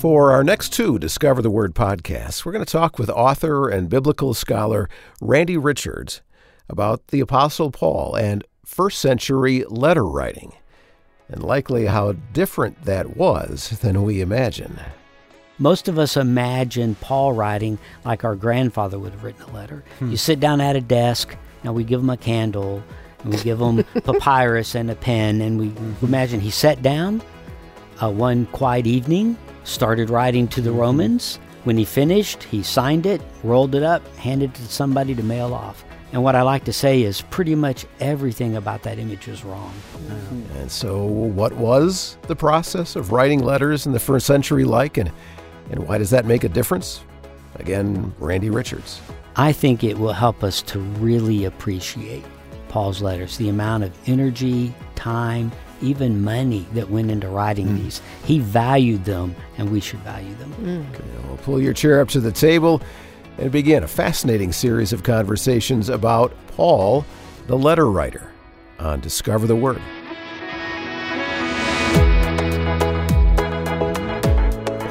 For our next two Discover the Word podcasts, we're going to talk with author and biblical scholar Randy Richards about the Apostle Paul and first century letter writing, and likely how different that was than we imagine. Most of us imagine Paul writing like our grandfather would have written a letter. Hmm. You sit down at a desk, now we give him a candle, and we give him papyrus and a pen, and we imagine he sat down uh, one quiet evening, started writing to the. Romans. When he finished, he signed it, rolled it up, handed it to somebody to mail off. And what I like to say is pretty much everything about that image is wrong. And so, what was the process of writing letters in the first century like, and, and why does that make a difference? Again, Randy Richards. I think it will help us to really appreciate Paul's letters, the amount of energy, time, even money that went into writing mm. these. He valued them, and we should value them. Mm. Okay, well, pull your chair up to the table and begin a fascinating series of conversations about Paul, the letter writer, on Discover the Word.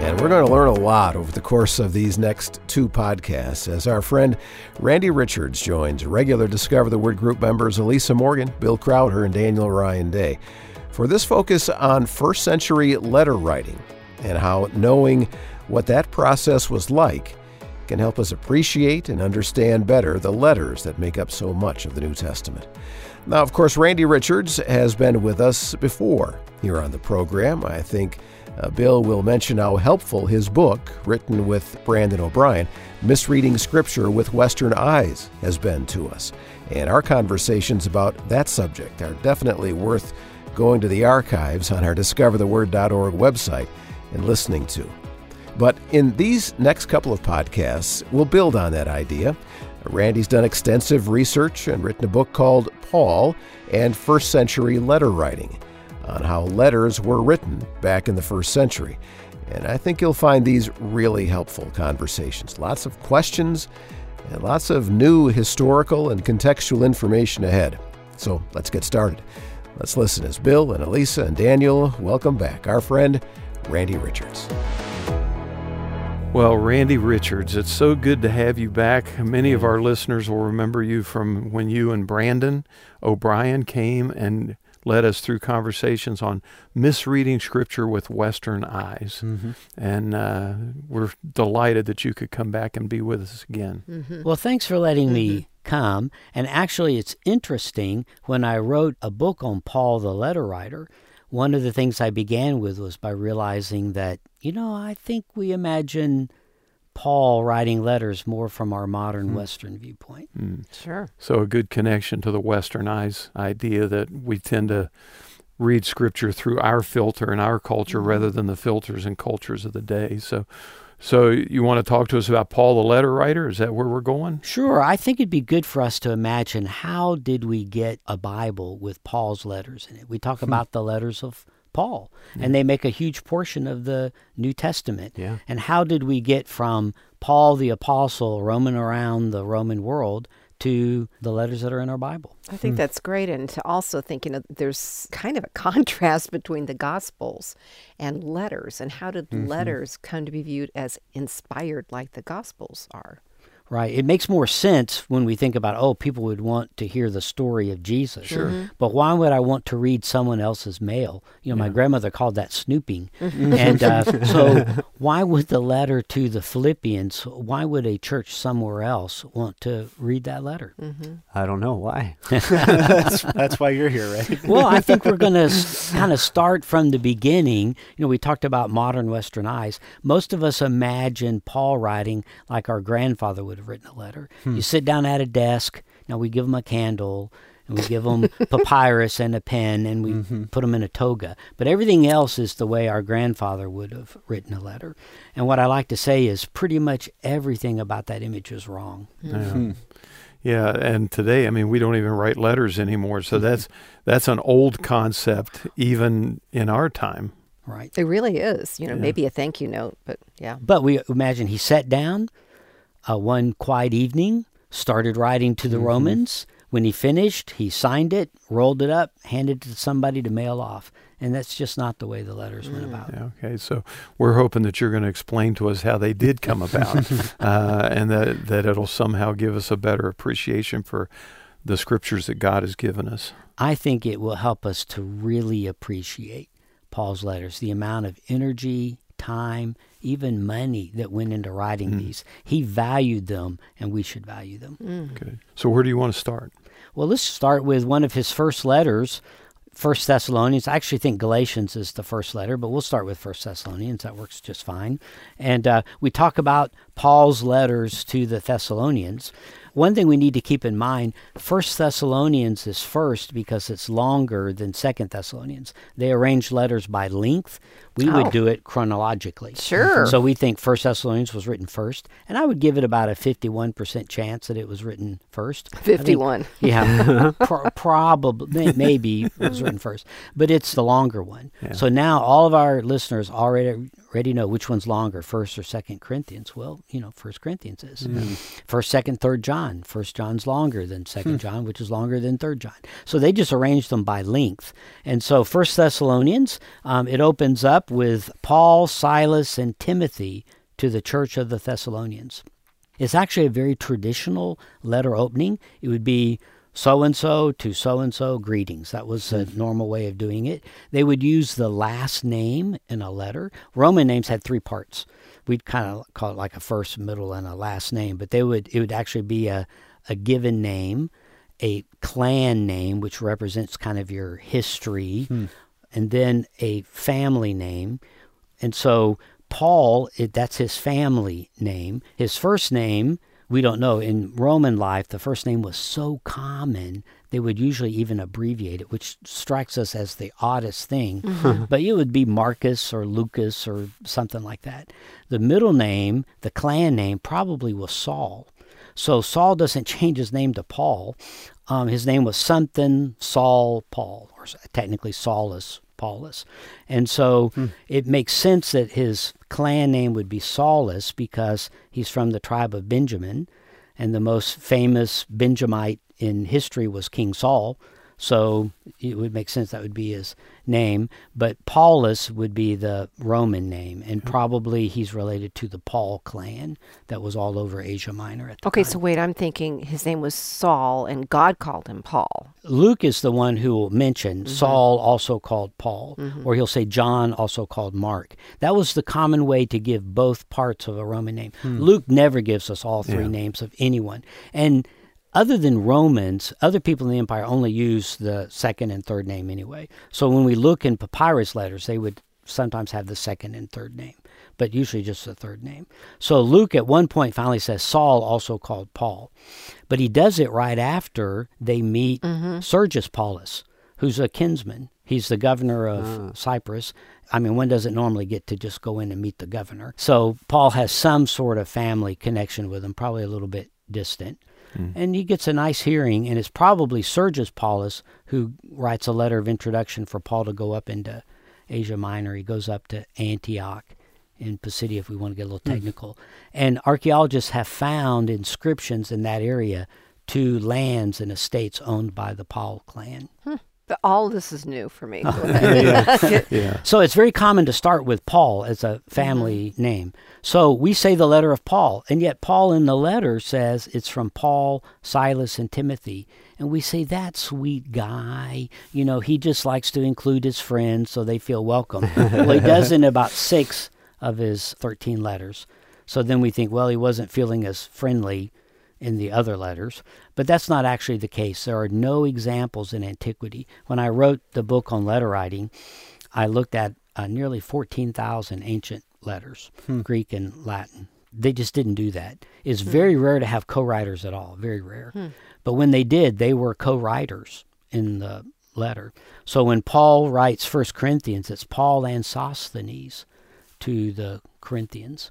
And we're going to learn a lot over the course of these next two podcasts as our friend Randy Richards joins regular Discover the Word group members Elisa Morgan, Bill Crowder, and Daniel Ryan Day for this focus on first century letter writing and how knowing what that process was like can help us appreciate and understand better the letters that make up so much of the New Testament. Now, of course, Randy Richards has been with us before here on the program. I think uh, Bill will mention how helpful his book, written with Brandon O'Brien, Misreading Scripture with Western Eyes, has been to us. And our conversations about that subject are definitely worth going to the archives on our discovertheword.org website and listening to. But in these next couple of podcasts, we'll build on that idea. Randy's done extensive research and written a book called Paul and First Century Letter Writing on how letters were written back in the first century. And I think you'll find these really helpful conversations. Lots of questions and lots of new historical and contextual information ahead. So let's get started. Let's listen as Bill and Elisa and Daniel welcome back our friend Randy Richards. Well, Randy Richards, it's so good to have you back. Many of our listeners will remember you from when you and Brandon O'Brien came and led us through conversations on misreading Scripture with Western eyes. Mm-hmm. And uh, we're delighted that you could come back and be with us again. Mm-hmm. Well, thanks for letting me mm-hmm come. And actually, it's interesting when I wrote a book on Paul the letter writer, one of the things I began with was by realizing that, you know, I think we imagine Paul writing letters more from our modern mm. Western viewpoint. Mm. Sure. So, a good connection to the Westernized idea that we tend to read scripture through our filter and our culture mm. rather than the filters and cultures of the day. So, so you want to talk to us about Paul the letter writer? Is that where we're going? Sure. I think it'd be good for us to imagine how did we get a Bible with Paul's letters in it? We talk hmm. about the letters of Paul, yeah. and they make a huge portion of the New Testament. Yeah. And how did we get from Paul the apostle roaming around the Roman world to the letters that are in our Bible. I think hmm. that's great. And to also think, you know, there's kind of a contrast between the Gospels and letters. And how did mm-hmm. letters come to be viewed as inspired like the Gospels are? Right. It makes more sense when we think about, oh, people would want to hear the story of Jesus. Sure. Mm-hmm. But why would I want to read someone else's mail? You know, yeah. my grandmother called that snooping. Mm-hmm. and uh, so why would the letter to the Philippians, why would a church somewhere else want to read that letter? Mm-hmm. I don't know why. that's, that's why you're here, right? well, I think we're going to kind of start from the beginning. You know, we talked about modern Western eyes. Most of us imagine Paul writing like our grandfather would would have written a letter. Hmm. You sit down at a desk. Now we give them a candle and we give them papyrus and a pen and we mm-hmm. put them in a toga. But everything else is the way our grandfather would have written a letter. And what I like to say is pretty much everything about that image is wrong. Mm-hmm. Yeah. Yeah, and today, I mean, we don't even write letters anymore. So mm-hmm. that's that's an old concept, even in our time. Right. It really is. You know, yeah. maybe a thank you note, but yeah. But we imagine he sat down, uh, one quiet evening, started writing to the mm-hmm. Romans. When he finished, he signed it, rolled it up, handed it to somebody to mail off. And that's just not the way the letters went about. Okay, so we're hoping that you're going to explain to us how they did come about, uh, and that that it'll somehow give us a better appreciation for the scriptures that God has given us. I think it will help us to really appreciate Paul's letters, the amount of energy, time, even money that went into writing Mm. these. He valued them, and we should value them. Okay. So where do you want to start? Well, let's start with one of his first letters, First Thessalonians. I actually think Galatians is the first letter, but we'll start with First Thessalonians. That works just fine. And uh, we talk about Paul's letters to the Thessalonians. One thing we need to keep in mind: First Thessalonians is first because it's longer than Second Thessalonians. They arrange letters by length. We Oh. would do it chronologically. Sure. So we think First Thessalonians was written first, and I would give it about a fifty-one percent chance that it was written first. I think- 51. yeah, pro- probably may- maybe it was written first, but it's the longer one. So now all of our listeners already already know which one's longer, First or Second Corinthians. Well, you know, First Corinthians is First, Second, Third John. First John's longer than Second John, which is longer than Third John. So they just arranged them by length. And so First Thessalonians, um, it opens up with Paul, Silas, and Timothy to the church of the Thessalonians. It's actually a very traditional letter opening. It would be so and so to so and so greetings. That was a mm-hmm. normal way of doing it. They would use the last name in a letter. Roman names had three parts. We'd kind of call it like a first, middle, and a last name, but they would it would actually be a, a given name, a clan name, which represents kind of your history, hmm. And then a family name. And so Paul, it, that's his family name. His first name, we don't know. In Roman life, the first name was so common, they would usually even abbreviate it, which strikes us as the oddest thing. but it would be Marcus or Lucas or something like that. The middle name, the clan name, probably was Saul. So Saul doesn't change his name to Paul. Um, his name was something Saul Paul, or technically Saulus Paulus. And so hmm. it makes sense that his clan name would be Saulus because he's from the tribe of Benjamin. And the most famous Benjamite in history was King Saul. So it would make sense that would be his name. But Paulus would be the Roman name. And hmm. probably he's related to the Paul clan that was all over Asia Minor at the Okay, time. so wait, I'm thinking his name was Saul and God called him Paul. Luke is the one who will mention mm-hmm. Saul also called Paul, mm-hmm. or he'll say John also called Mark. That was the common way to give both parts of a Roman name. Hmm. Luke never gives us all three Yeah. names of anyone. And other than Romans, other people in the empire only use the second and third name anyway. So when we look in papyrus letters, they would sometimes have the second and third name, but usually just the third name. So Luke at one point finally says Saul also called Paul. But he does it right after they meet mm-hmm. Sergius Paulus, who's a kinsman. He's the governor of ah. Cyprus. I mean, one doesn't normally get to just go in and meet the governor. So Paul has some sort of family connection with him, probably a little bit distant. Mm. And he gets a nice hearing, and it's probably Sergius Paulus who writes a letter of introduction for Paul to go up into Asia Minor. He goes up to Antioch in Pisidia, if we want to get a little hmm. technical. And archaeologists have found inscriptions in that area to lands and estates owned by the Paul clan. But all this is new for me. Go ahead. Yeah. So it's very common to start with Paul as a family mm-hmm. name. So we say the letter of Paul, and yet Paul in the letter says it's from Paul, Silas, and Timothy. And we say, that sweet guy, you know, he just likes to include his friends so they feel welcome. well, he does in about six of his 13 letters. So then we think, well, he wasn't feeling as friendly in the other letters, but that's not actually the case. There are no examples in antiquity. When I wrote the book on letter writing, I looked at uh, nearly 14,000 ancient letters, hmm. Greek and Latin. They just didn't do that. It's hmm. very rare to have co writers at all, very rare. Hmm. But when they did, they were co writers in the letter. So when Paul writes First Corinthians, it's Paul and Sosthenes to the Corinthians.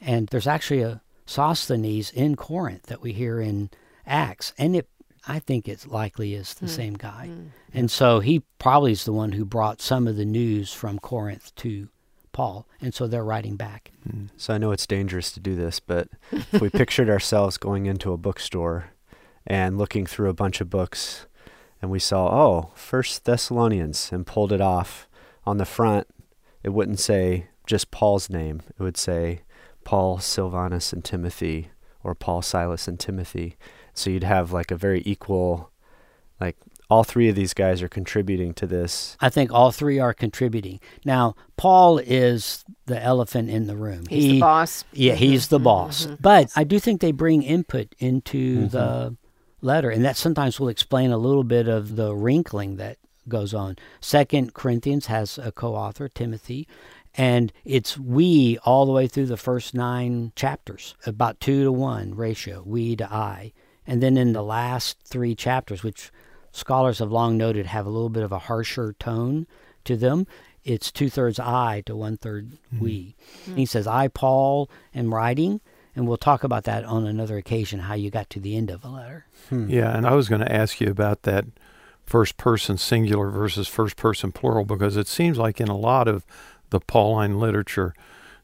And there's actually a Sosthenes in Corinth that we hear in Acts. And it I think it's likely is the hmm. same guy. Hmm. And so he probably is the one who brought some of the news from Corinth to Paul. And so they're writing back. Hmm. So I know it's dangerous to do this, but if we pictured ourselves going into a bookstore and looking through a bunch of books and we saw, oh, First Thessalonians, and pulled it off. On the front, it wouldn't say just Paul's name. It would say Paul, Silvanus, and Timothy, or Paul, Silas, and Timothy. So you'd have like a very equal, like all three of these guys are contributing to this. I think all three are contributing. Now, Paul is the elephant in the room. He's he, the boss. Yeah, he's the boss. Mhm. But I do think they bring input into Mhm. the letter, and that sometimes will explain a little bit of the wrinkling that goes on. Second Corinthians has a co-author, Timothy, and it's we all the way through the first nine chapters, about two to one ratio, we to I. And then in the last three chapters, which scholars have long noted have a little bit of a harsher tone to them, it's two thirds I to one third mm-hmm. we. Mm. He says, I, Paul, am writing, and we'll talk about that on another occasion, how you got to the end of a letter. Hmm. Yeah, and I was going to ask you about that first person singular versus first person plural because it seems like in a lot of the Pauline literature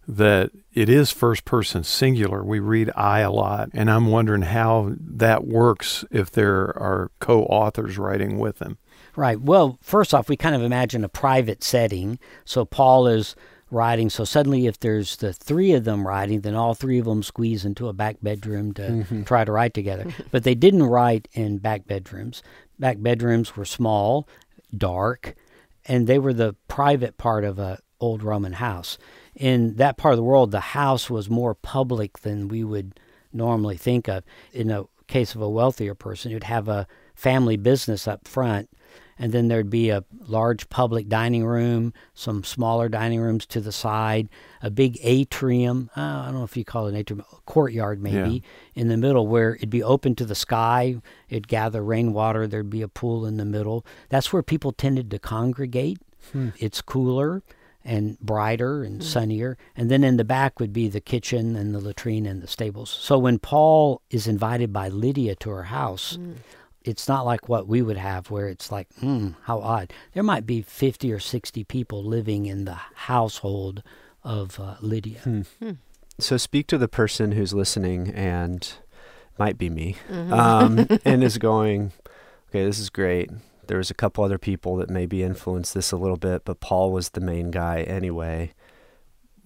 that it is first person singular. We read I a lot, and I'm wondering how that works if there are co authors writing with them. Right. Well, first off, we kind of imagine a private setting. So Paul is writing. So suddenly, if there's the three of them writing, then all three of them squeeze into a back bedroom to mm-hmm. try to write together. but they didn't write in back bedrooms. Back bedrooms were small, dark, and they were the private part of a old Roman house. In that part of the world, the house was more public than we would normally think of. In a case of a wealthier person, you'd have a family business up front, and then there'd be a large public dining room, some smaller dining rooms to the side, a big atrium. Uh, I don't know if you call it an atrium, a courtyard maybe in the middle where it'd be open to the sky. It'd gather rainwater. There'd be a pool in the middle. That's where people tended to congregate. It's cooler and brighter and sunnier. And then in the back would be the kitchen and the latrine and the stables. So when Paul is invited by Lydia to her house, it's not like what we would have where it's like, hmm, how odd. There might be 50 or 60 people living in the household of uh, Lydia. So speak to the person who's listening and might be me um, and is going, okay, this is great. There was a couple other people that maybe influenced this a little bit, but Paul was the main guy anyway.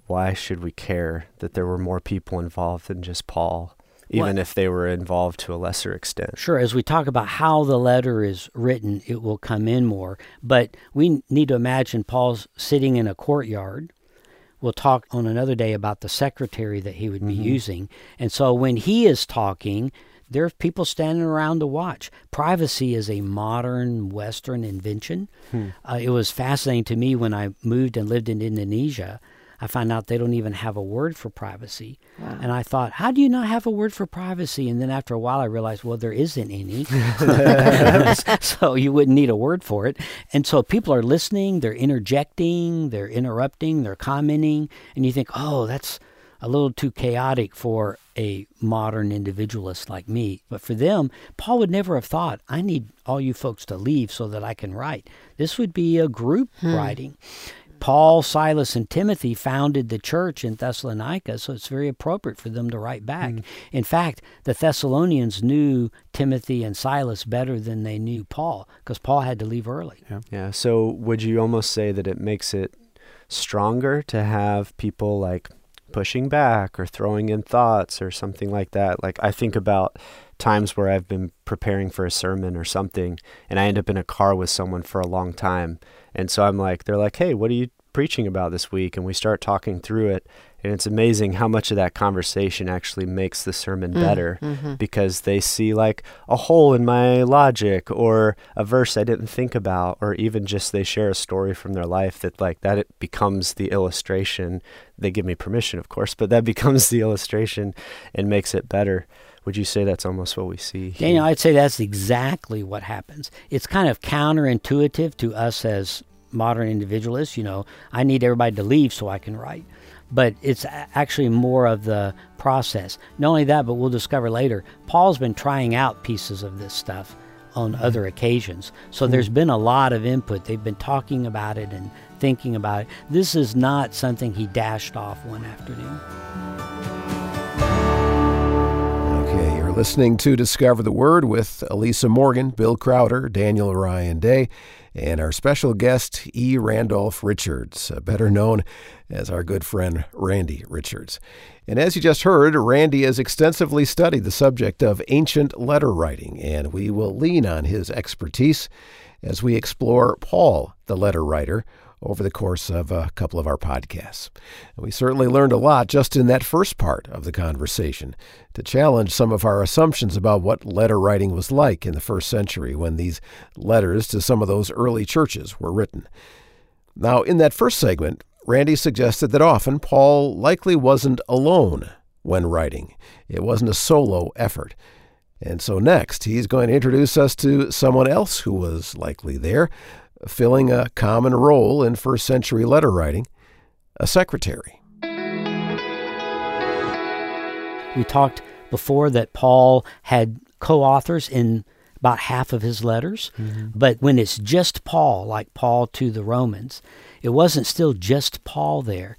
Why should we care that there were more people involved than just Paul, even if they were involved to a lesser extent? Sure, as we talk about how the letter is written, it will come in more. But we need to imagine Paul's sitting in a courtyard. We'll talk on another day about the secretary that he would be mm-hmm. using. And so when he is talking, there are people standing around to watch. Privacy is a modern Western invention. Uh, it was fascinating to me when I moved and lived in Indonesia. I found out they don't even have a word for privacy. And I thought, how do you not have a word for privacy? And then after a while, I realized, well, there isn't any. so you wouldn't need a word for it. And so people are listening, they're interjecting, they're interrupting, they're commenting. And you think, oh, that's a little too chaotic for a modern individualist like me. But for them, Paul would never have thought, I need all you folks to leave so that I can write. This would be a group hmm. writing. Paul, Silas, and Timothy founded the church in Thessalonica, so it's very appropriate for them to write back. Hmm. In fact, the Thessalonians knew Timothy and Silas better than they knew Paul, because Paul had to leave early. Yeah. So would you almost say that it makes it stronger to have people like pushing back or throwing in thoughts or something like that? Like I think about times where I've been preparing for a sermon or something and I end up in a car with someone for a long time. And so I'm like, they're like, hey, what are you preaching about this week? And we start talking through it. And it's amazing how much of that conversation actually makes the sermon mm, better mm-hmm. because they see like a hole in my logic or a verse I didn't think about, or even just they share a story from their life that like that it becomes the illustration. They give me permission, of course, but that becomes the illustration and makes it better. Would you say that's almost what we see? here? Daniel, I'd say that's exactly what happens. It's kind of counterintuitive to us as modern individualists. You know, I need everybody to leave so I can write. But it's actually more of the process. Not only that, but we'll discover later, Paul's been trying out pieces of this stuff on mm-hmm. other occasions. So mm-hmm. there's been a lot of input. They've been talking about it and thinking about it. This is not something he dashed off one afternoon. Okay, you're listening to Discover the Word with Elisa Morgan, Bill Crowder, Daniel Ryan Day, and our special guest, E. Randolph Richards, uh, better known as our good friend Randy Richards. And as you just heard, Randy has extensively studied the subject of ancient letter writing, and we will lean on his expertise as we explore Paul, the letter writer, over the course of a couple of our podcasts. And we certainly learned a lot just in that first part of the conversation to challenge some of our assumptions about what letter writing was like in the first century when these letters to some of those early churches were written. Now, in that first segment, Randy suggested that often Paul likely wasn't alone when writing. It wasn't a solo effort. And so next, he's going to introduce us to someone else who was likely there, filling a common role in first century letter writing a secretary. We talked before that Paul had co authors in about half of his letters, mm-hmm. but when it's just Paul, like Paul to the Romans, it wasn't still just Paul there.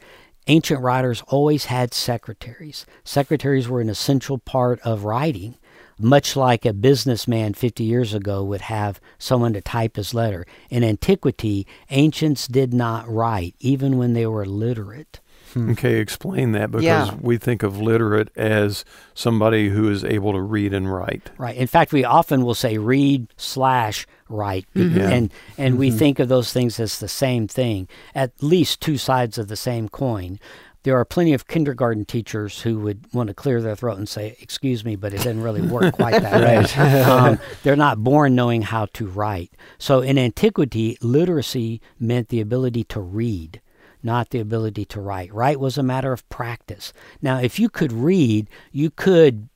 Ancient writers always had secretaries. Secretaries were an essential part of writing much like a businessman 50 years ago would have someone to type his letter. In antiquity, ancients did not write, even when they were literate. Hmm. Okay, explain that because Yeah. we think of literate as somebody who is able to read and write. Right. In fact, we often will say read slash write, and and we think of those things as the same thing, at least two sides of the same coin. There are plenty of kindergarten teachers who would want to clear their throat and say, "Excuse me," but it doesn't really work quite that way. Um, they're not born knowing how to write. So in antiquity, literacy meant the ability to read not the ability to write. Write was a matter of practice. Now, if you could read, you could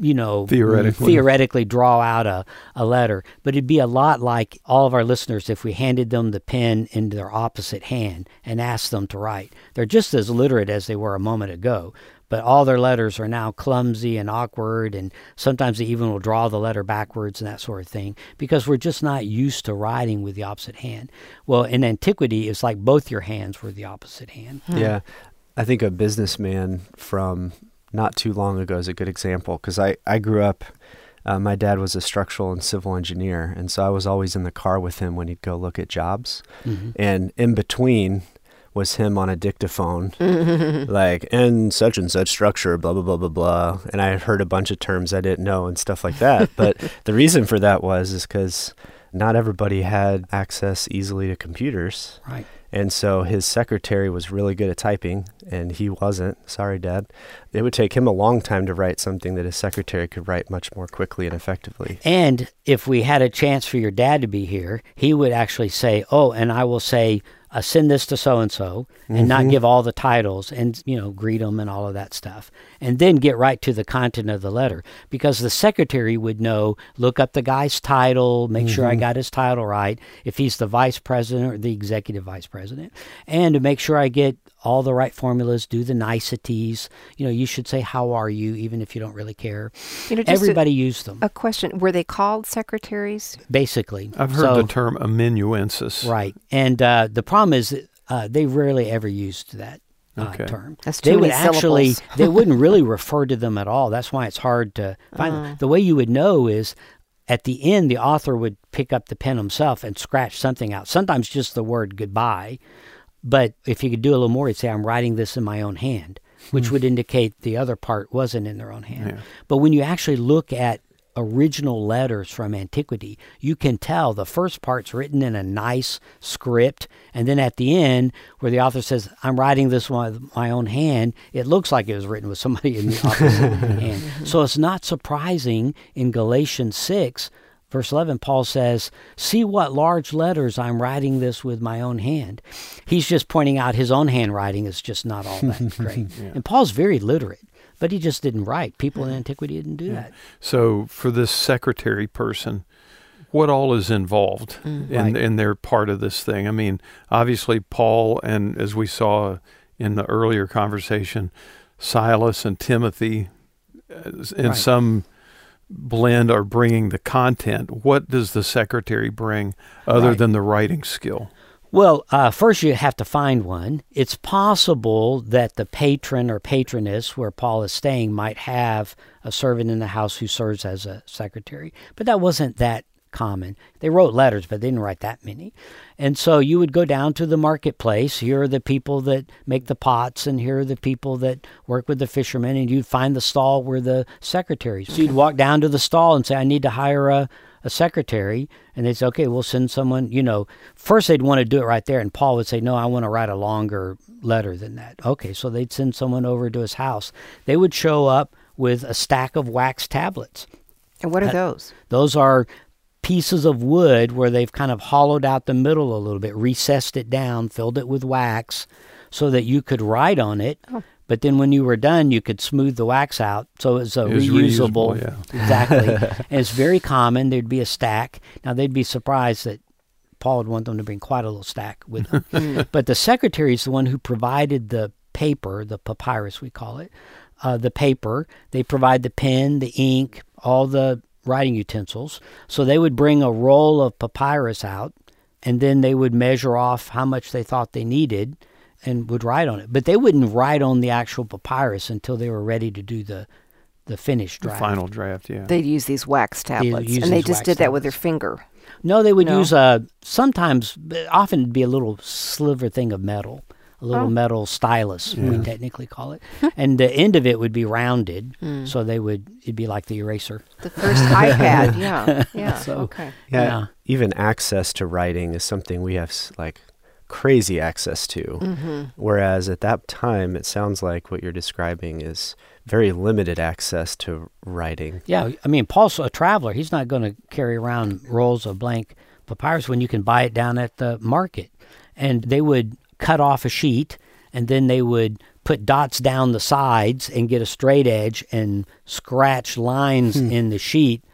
you know, Theoretically. theoretically draw out a, a letter. But it'd be a lot like all of our listeners if we handed them the pen in their opposite hand and asked them to write. They're just as literate as they were a moment ago, but all their letters are now clumsy and awkward, and sometimes they even will draw the letter backwards and that sort of thing because we're just not used to writing with the opposite hand. Well, in antiquity, it's like both your hands were the opposite hand. Yeah. I think a businessman from not too long ago is a good example because I, I grew up, uh, my dad was a structural and civil engineer. And so I was always in the car with him when he'd go look at jobs. And in between was him on a dictaphone, like, and such and such structure, blah, blah, blah, blah, blah. And I heard a bunch of terms I didn't know and stuff like that. but the reason for that was is because not everybody had access easily to computers. Right. And so his secretary was really good at typing, and he wasn't. Sorry, Dad. It would take him a long time to write something that his secretary could write much more quickly and effectively. And if we had a chance for your dad to be here, he would actually say, "Oh, and I will say, uh, send this to so and so," and not give all the titles and you know greet them and all of that stuff, and then get right to the content of the letter because the secretary would know, look up the guy's title, make sure I got his title right, if he's the vice president or the executive vice president, and to make sure I get all the right formulas, do the niceties. You know, you should say, "How are you?" even if you don't really care. You know, just a- Everybody used them. A question: Were they called secretaries? basically. I've heard So- the term amanuensis. Right, and uh, the problem is uh, they rarely ever used that uh, Okay. term. That's too they many would actually they wouldn't really refer to them at all. That's why it's hard to find. Uh. them. The way you would know is at the end, the author would pick up the pen himself and scratch something out. Sometimes just the word goodbye, but if you could do a little more, he'd say, "I'm writing this in my own hand," which would indicate the other part wasn't in their own hand. Yeah. But when you actually look at original letters from antiquity, you can tell the first part's written in a nice script, and then at the end, where the author says, "I'm writing this one with my own hand," it looks like it was written with somebody in the opposite hand. So it's not surprising in Galatians six. Verse 11, Paul says, See what large letters I'm writing this with my own hand. He's just pointing out his own handwriting is just not all that great. And Paul's very literate, but he just didn't write. People in antiquity didn't do that. So for this secretary person, what all is involved in, Right. in their part of this thing? I mean, obviously Paul and as we saw in the earlier conversation, Silas and Timothy uh, in Right. some blend are bringing the content. What does the secretary bring other Right. than the writing skill? Well, uh, first you have to find one. It's possible that the patron or patroness where Paul is staying might have a servant in the house who serves as a secretary. But that wasn't that common. They wrote letters, but they didn't write that many. And so you would go down to the marketplace. Here are the people that make the pots, and here are the people that work with the fishermen, and you'd find the stall where the secretaries. So you'd walk down to the stall and say, I need to hire a, a secretary. And they'd say, okay, we'll send someone, you know, first they'd want to do it right there. And Paul would say, no, I want to write a longer letter than that. Okay, so they'd send someone over to his house. They would show up with a stack of wax tablets. And what are those? Those are pieces of wood where they've kind of hollowed out the middle a little bit, recessed it down, filled it with wax so that you could write on it. Oh. But then when you were done, you could smooth the wax out. So it's a It was reusable. reusable, yeah. Exactly. and it's very common. There'd be a stack. Now, they'd be surprised that Paul would want them to bring quite a little stack with them. but the secretary is the one who provided the paper, the papyrus, we call it, uh, the paper. They provide the pen, the ink, all the writing utensils. So they would bring a roll of papyrus out, and then they would measure off how much they thought they needed and would write on it. But they wouldn't write on the actual papyrus until they were ready to do the the finished The draft. final draft, yeah. They'd use these wax tablets, and they just did that with their finger. No, they would No? use a sometimes, often it'd be a little sliver thing of metal, a little Oh. metal stylus, we technically call it, and the end of it would be rounded, Hmm. so they would it'd be like the eraser. The first iPad, yeah, yeah, So- okay. Yeah, Yeah. even access to writing is something we have like crazy access to. Mm-hmm. Whereas at that time, it sounds like what you're describing is very limited access to writing. Yeah, I mean Paul's a traveler; he's not going to carry around rolls of blank papyrus when you can buy it down at the market. And they would cut off a sheet, and then they would put dots down the sides and get a straight edge and scratch lines in the sheet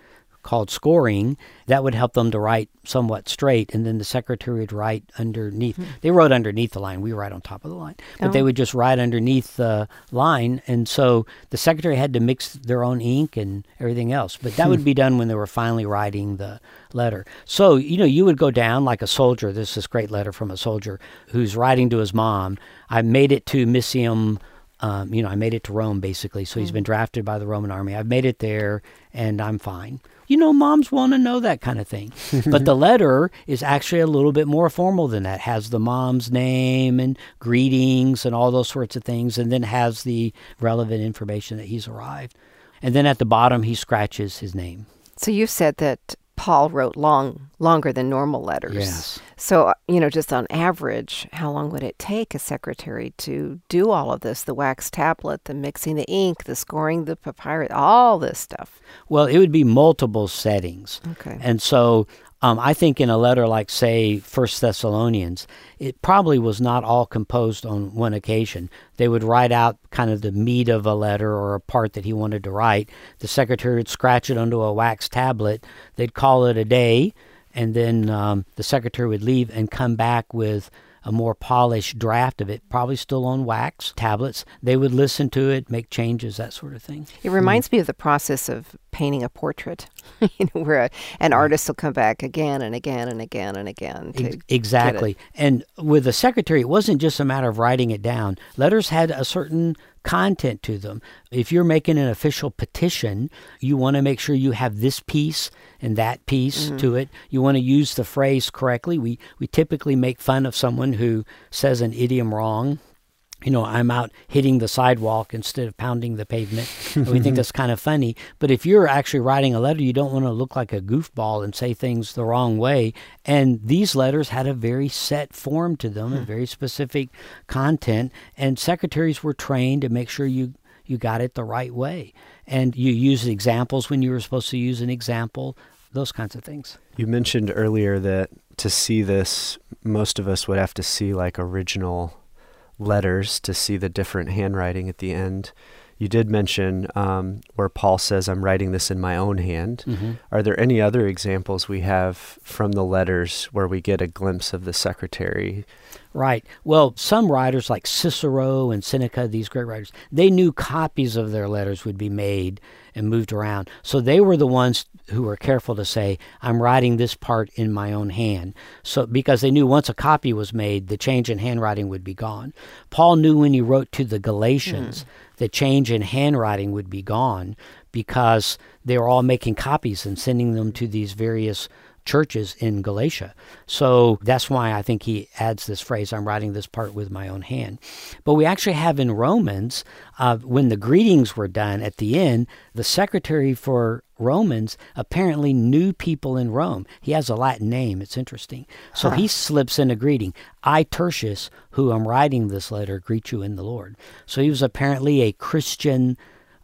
called scoring that would help them to write somewhat straight and then the secretary would write underneath. Hmm. They wrote underneath the line. We write on top of the line. But they Oh. would just write underneath the line and so the secretary had to mix their own ink and everything else. But that would hmm. be done when they were finally writing the letter. So you know you would go down like a soldier. This is this great letter from a soldier who's writing to his mom. I made it to Misenum um, you know, I made it to Rome basically. So he's hmm. been drafted by the Roman army. I've made it there and I'm fine. You know, moms want to know that kind of thing. but the letter is actually a little bit more formal than that. Has the mom's name and greetings and all those sorts of things, and then has the relevant information that he's arrived. And then at the bottom, he scratches his name. So you said that Paul wrote long, longer than normal letters. Yes. So uh, you know, just on average, how long would it take a secretary to do all of this? The wax tablet, the mixing the ink, the scoring the papyrus, all this stuff. Well, it would be multiple settings. Okay. And so um, I think in a letter like, say, First Thessalonians, it probably was not all composed on one occasion. They would write out kind of the meat of a letter or a part that he wanted to write. The secretary would scratch it onto a wax tablet. They'd call it a day, and then um, the secretary would leave and come back with a more polished draft of it, probably still on wax tablets. They would listen to it, make changes, that sort of thing. It reminds me of the process of painting a portrait, you know, where a, an artist will come back again and again and again and again exactly. And with the secretary, it wasn't just a matter of writing it down. Letters had a certain content to them. If you're making an official petition, you want to make sure you have this piece and that piece mm-hmm. to it. You want to use the phrase correctly. We we typically make fun of someone who says an idiom wrong. You know, I'm out hitting the sidewalk instead of pounding the pavement. and we think that's kind of funny. But if you're actually writing a letter, you don't want to look like a goofball and say things the wrong way. And these letters had a very set form to them and hmm. very specific content. And secretaries were trained to make sure you you got it the right way. And you used examples when you were supposed to use an example, those kinds of things. You mentioned earlier that to see this, most of us would have to see like original letters to see the different handwriting at the end. You did mention um, where Paul says, I'm writing this in my own hand. Mm-hmm. Are there any other examples we have from the letters where we get a glimpse of the secretary Right. Well, some writers like Cicero and Seneca, these great writers, they knew copies of their letters would be made and moved around. So they were the ones who were careful to say, I'm writing this part in my own hand. So because they knew once a copy was made, the change in handwriting would be gone. Paul knew when he wrote to the Galatians, mm. The change in handwriting would be gone because they were all making copies and sending them to these various churches in Galatia. So that's why I think he adds this phrase, I'm writing this part with my own hand. But we actually have in Romans, uh, when the greetings were done at the end, the secretary for Romans apparently knew people in Rome. He has a Latin name. It's interesting. So huh. he slips in a greeting. I, Tertius, who am writing this letter, greet you in the Lord. So he was apparently a Christian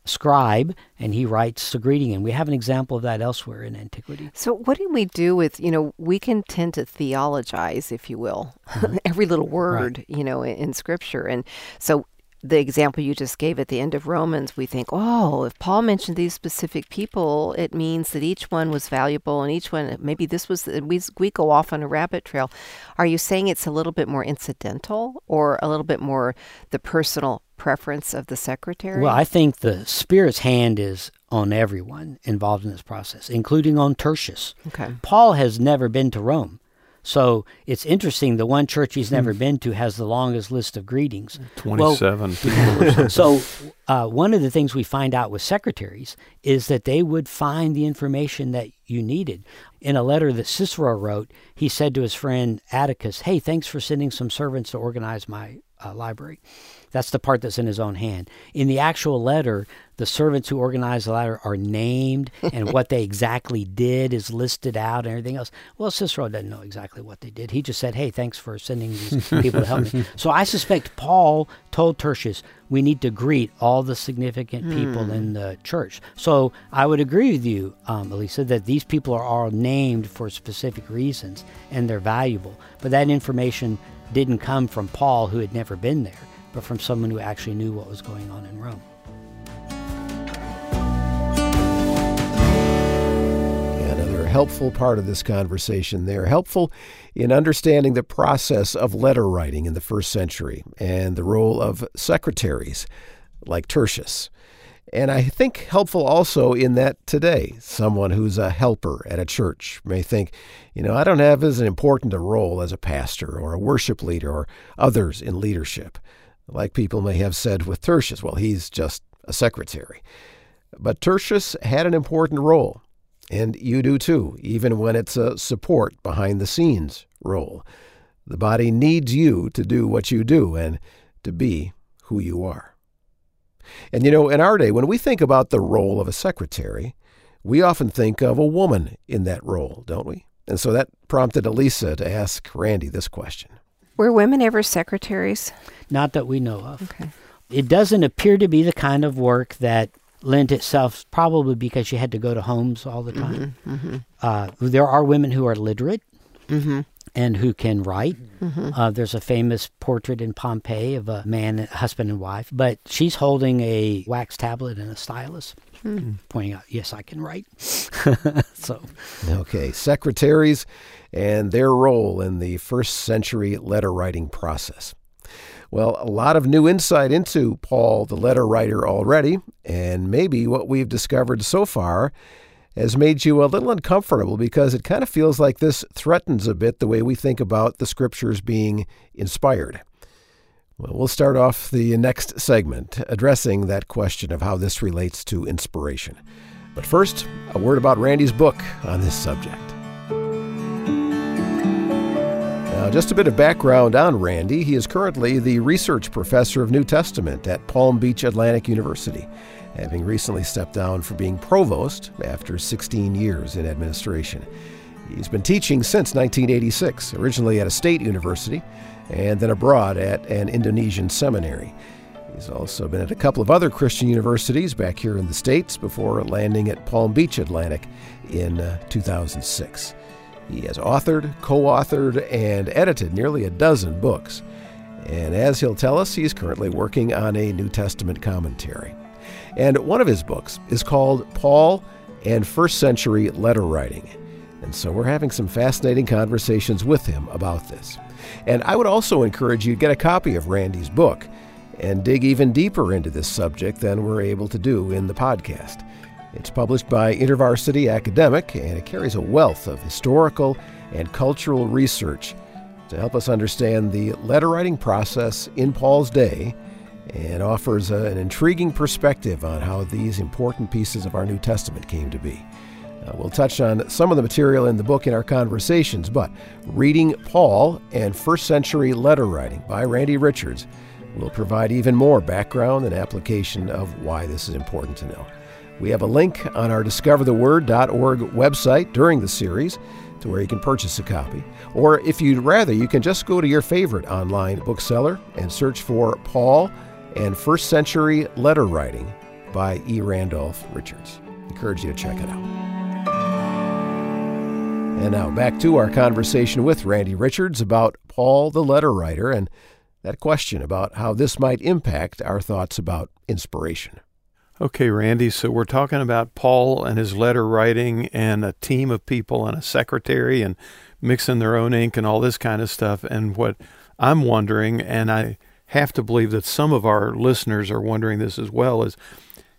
scribe and he writes a greeting and we have an example of that elsewhere in antiquity so what do we do with you know we can tend to theologize if you will mm-hmm. every little word right. you know in, in scripture and so the example you just gave at the end of Romans, we think, oh, if Paul mentioned these specific people, it means that each one was valuable and each one, maybe this was, we, we go off on a rabbit trail. Are you saying it's a little bit more incidental or a little bit more the personal preference of the secretary? Well, I think the Spirit's hand is on everyone involved in this process, including on Tertius. Okay. Paul has never been to Rome. So it's interesting. The one church he's never hmm. been to has the longest list of greetings. 27. Well, so uh, one of the things we find out with secretaries is that they would find the information that you needed. In a letter that Cicero wrote, he said to his friend Atticus, Hey, thanks for sending some servants to organize my uh, library. That's the part that's in his own hand. In the actual letter, the servants who organized the letter are named, and what they exactly did is listed out and everything else. Well, Cicero doesn't know exactly what they did. He just said, "Hey, thanks for sending these people to help me." So I suspect Paul told Tertius, "We need to greet all the significant people hmm. in the church." So I would agree with you, um, Elisa, that these people are all named for specific reasons and they're valuable. But that information didn't come from Paul, who had never been there, but from someone who actually knew what was going on in Rome. Another helpful part of this conversation there, helpful in understanding the process of letter writing in the first century and the role of secretaries like Tertius. And I think helpful also in that today, someone who's a helper at a church may think, you know, I don't have as important a role as a pastor or a worship leader or others in leadership. Like people may have said with Tertius, well, he's just a secretary. But Tertius had an important role, and you do too, even when it's a support behind the scenes role. The body needs you to do what you do and to be who you are. And you know, in our day, when we think about the role of a secretary, we often think of a woman in that role, don't we? And so that prompted Elisa to ask Randy this question Were women ever secretaries? Not that we know of. Okay. It doesn't appear to be the kind of work that lent itself, probably because you had to go to homes all the time. Mm-hmm, mm-hmm. Uh, there are women who are literate. Mm-hmm and who can write. Mm-hmm. Uh, there's a famous portrait in Pompeii of a man, husband and wife, but she's holding a wax tablet and a stylus, mm. pointing out, "Yes, I can write." so, okay, secretaries and their role in the first century letter writing process. Well, a lot of new insight into Paul, the letter writer, already, and maybe what we've discovered so far has made you a little uncomfortable because it kind of feels like this threatens a bit the way we think about the scriptures being inspired. Well, we'll start off the next segment addressing that question of how this relates to inspiration. But first, a word about Randy's book on this subject. Now, just a bit of background on Randy. He is currently the research professor of New Testament at Palm Beach Atlantic University having recently stepped down for being provost after 16 years in administration. He's been teaching since 1986, originally at a state university and then abroad at an Indonesian seminary. He's also been at a couple of other Christian universities back here in the States before landing at Palm Beach Atlantic in uh, 2006. He has authored, co authored, and edited nearly a dozen books. And as he'll tell us, he's currently working on a New Testament commentary. And one of his books is called Paul and First Century Letter Writing. And so we're having some fascinating conversations with him about this. And I would also encourage you to get a copy of Randy's book and dig even deeper into this subject than we're able to do in the podcast. It's published by InterVarsity Academic, and it carries a wealth of historical and cultural research to help us understand the letter writing process in Paul's day and offers a, an intriguing perspective on how these important pieces of our New Testament came to be. Uh, we'll touch on some of the material in the book in our conversations, but reading Paul and first century letter writing by Randy Richards will provide even more background and application of why this is important to know. We have a link on our discovertheword.org website during the series to where you can purchase a copy. Or if you'd rather, you can just go to your favorite online bookseller and search for Paul and First Century Letter Writing by E. Randolph Richards. Encourage you to check it out. And now back to our conversation with Randy Richards about Paul the letter writer and that question about how this might impact our thoughts about inspiration. Okay, Randy, so we're talking about Paul and his letter writing and a team of people and a secretary and mixing their own ink and all this kind of stuff. And what I'm wondering, and I have to believe that some of our listeners are wondering this as well, is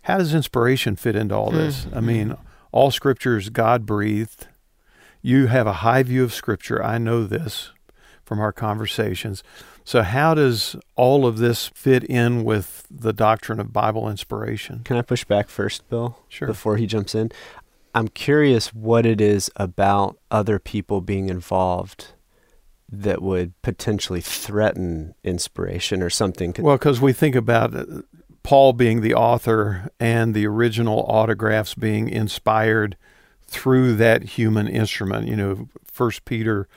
how does inspiration fit into all this? Mm-hmm. I mean, all scripture is God breathed. You have a high view of scripture. I know this from our conversations. So, how does all of this fit in with the doctrine of Bible inspiration? Can I push back first, Bill? Sure. Before he jumps in? I'm curious what it is about other people being involved that would potentially threaten inspiration or something. Well, because we think about uh, Paul being the author and the original autographs being inspired through that human instrument. You know, First Peter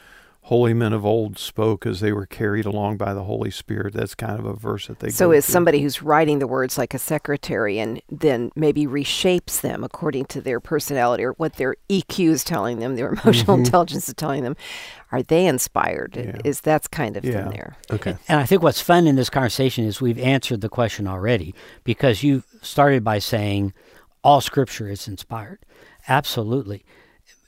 holy men of old spoke as they were carried along by the Holy Spirit. That's kind of a verse that they. So, is somebody who's writing the words like a secretary, and then maybe reshapes them according to their personality or what their EQ is telling them, their emotional mm-hmm. intelligence is telling them. Are they inspired? Yeah. Is that's kind of yeah. in there? Okay. And I think what's fun in this conversation is we've answered the question already because you started by saying all Scripture is inspired. Absolutely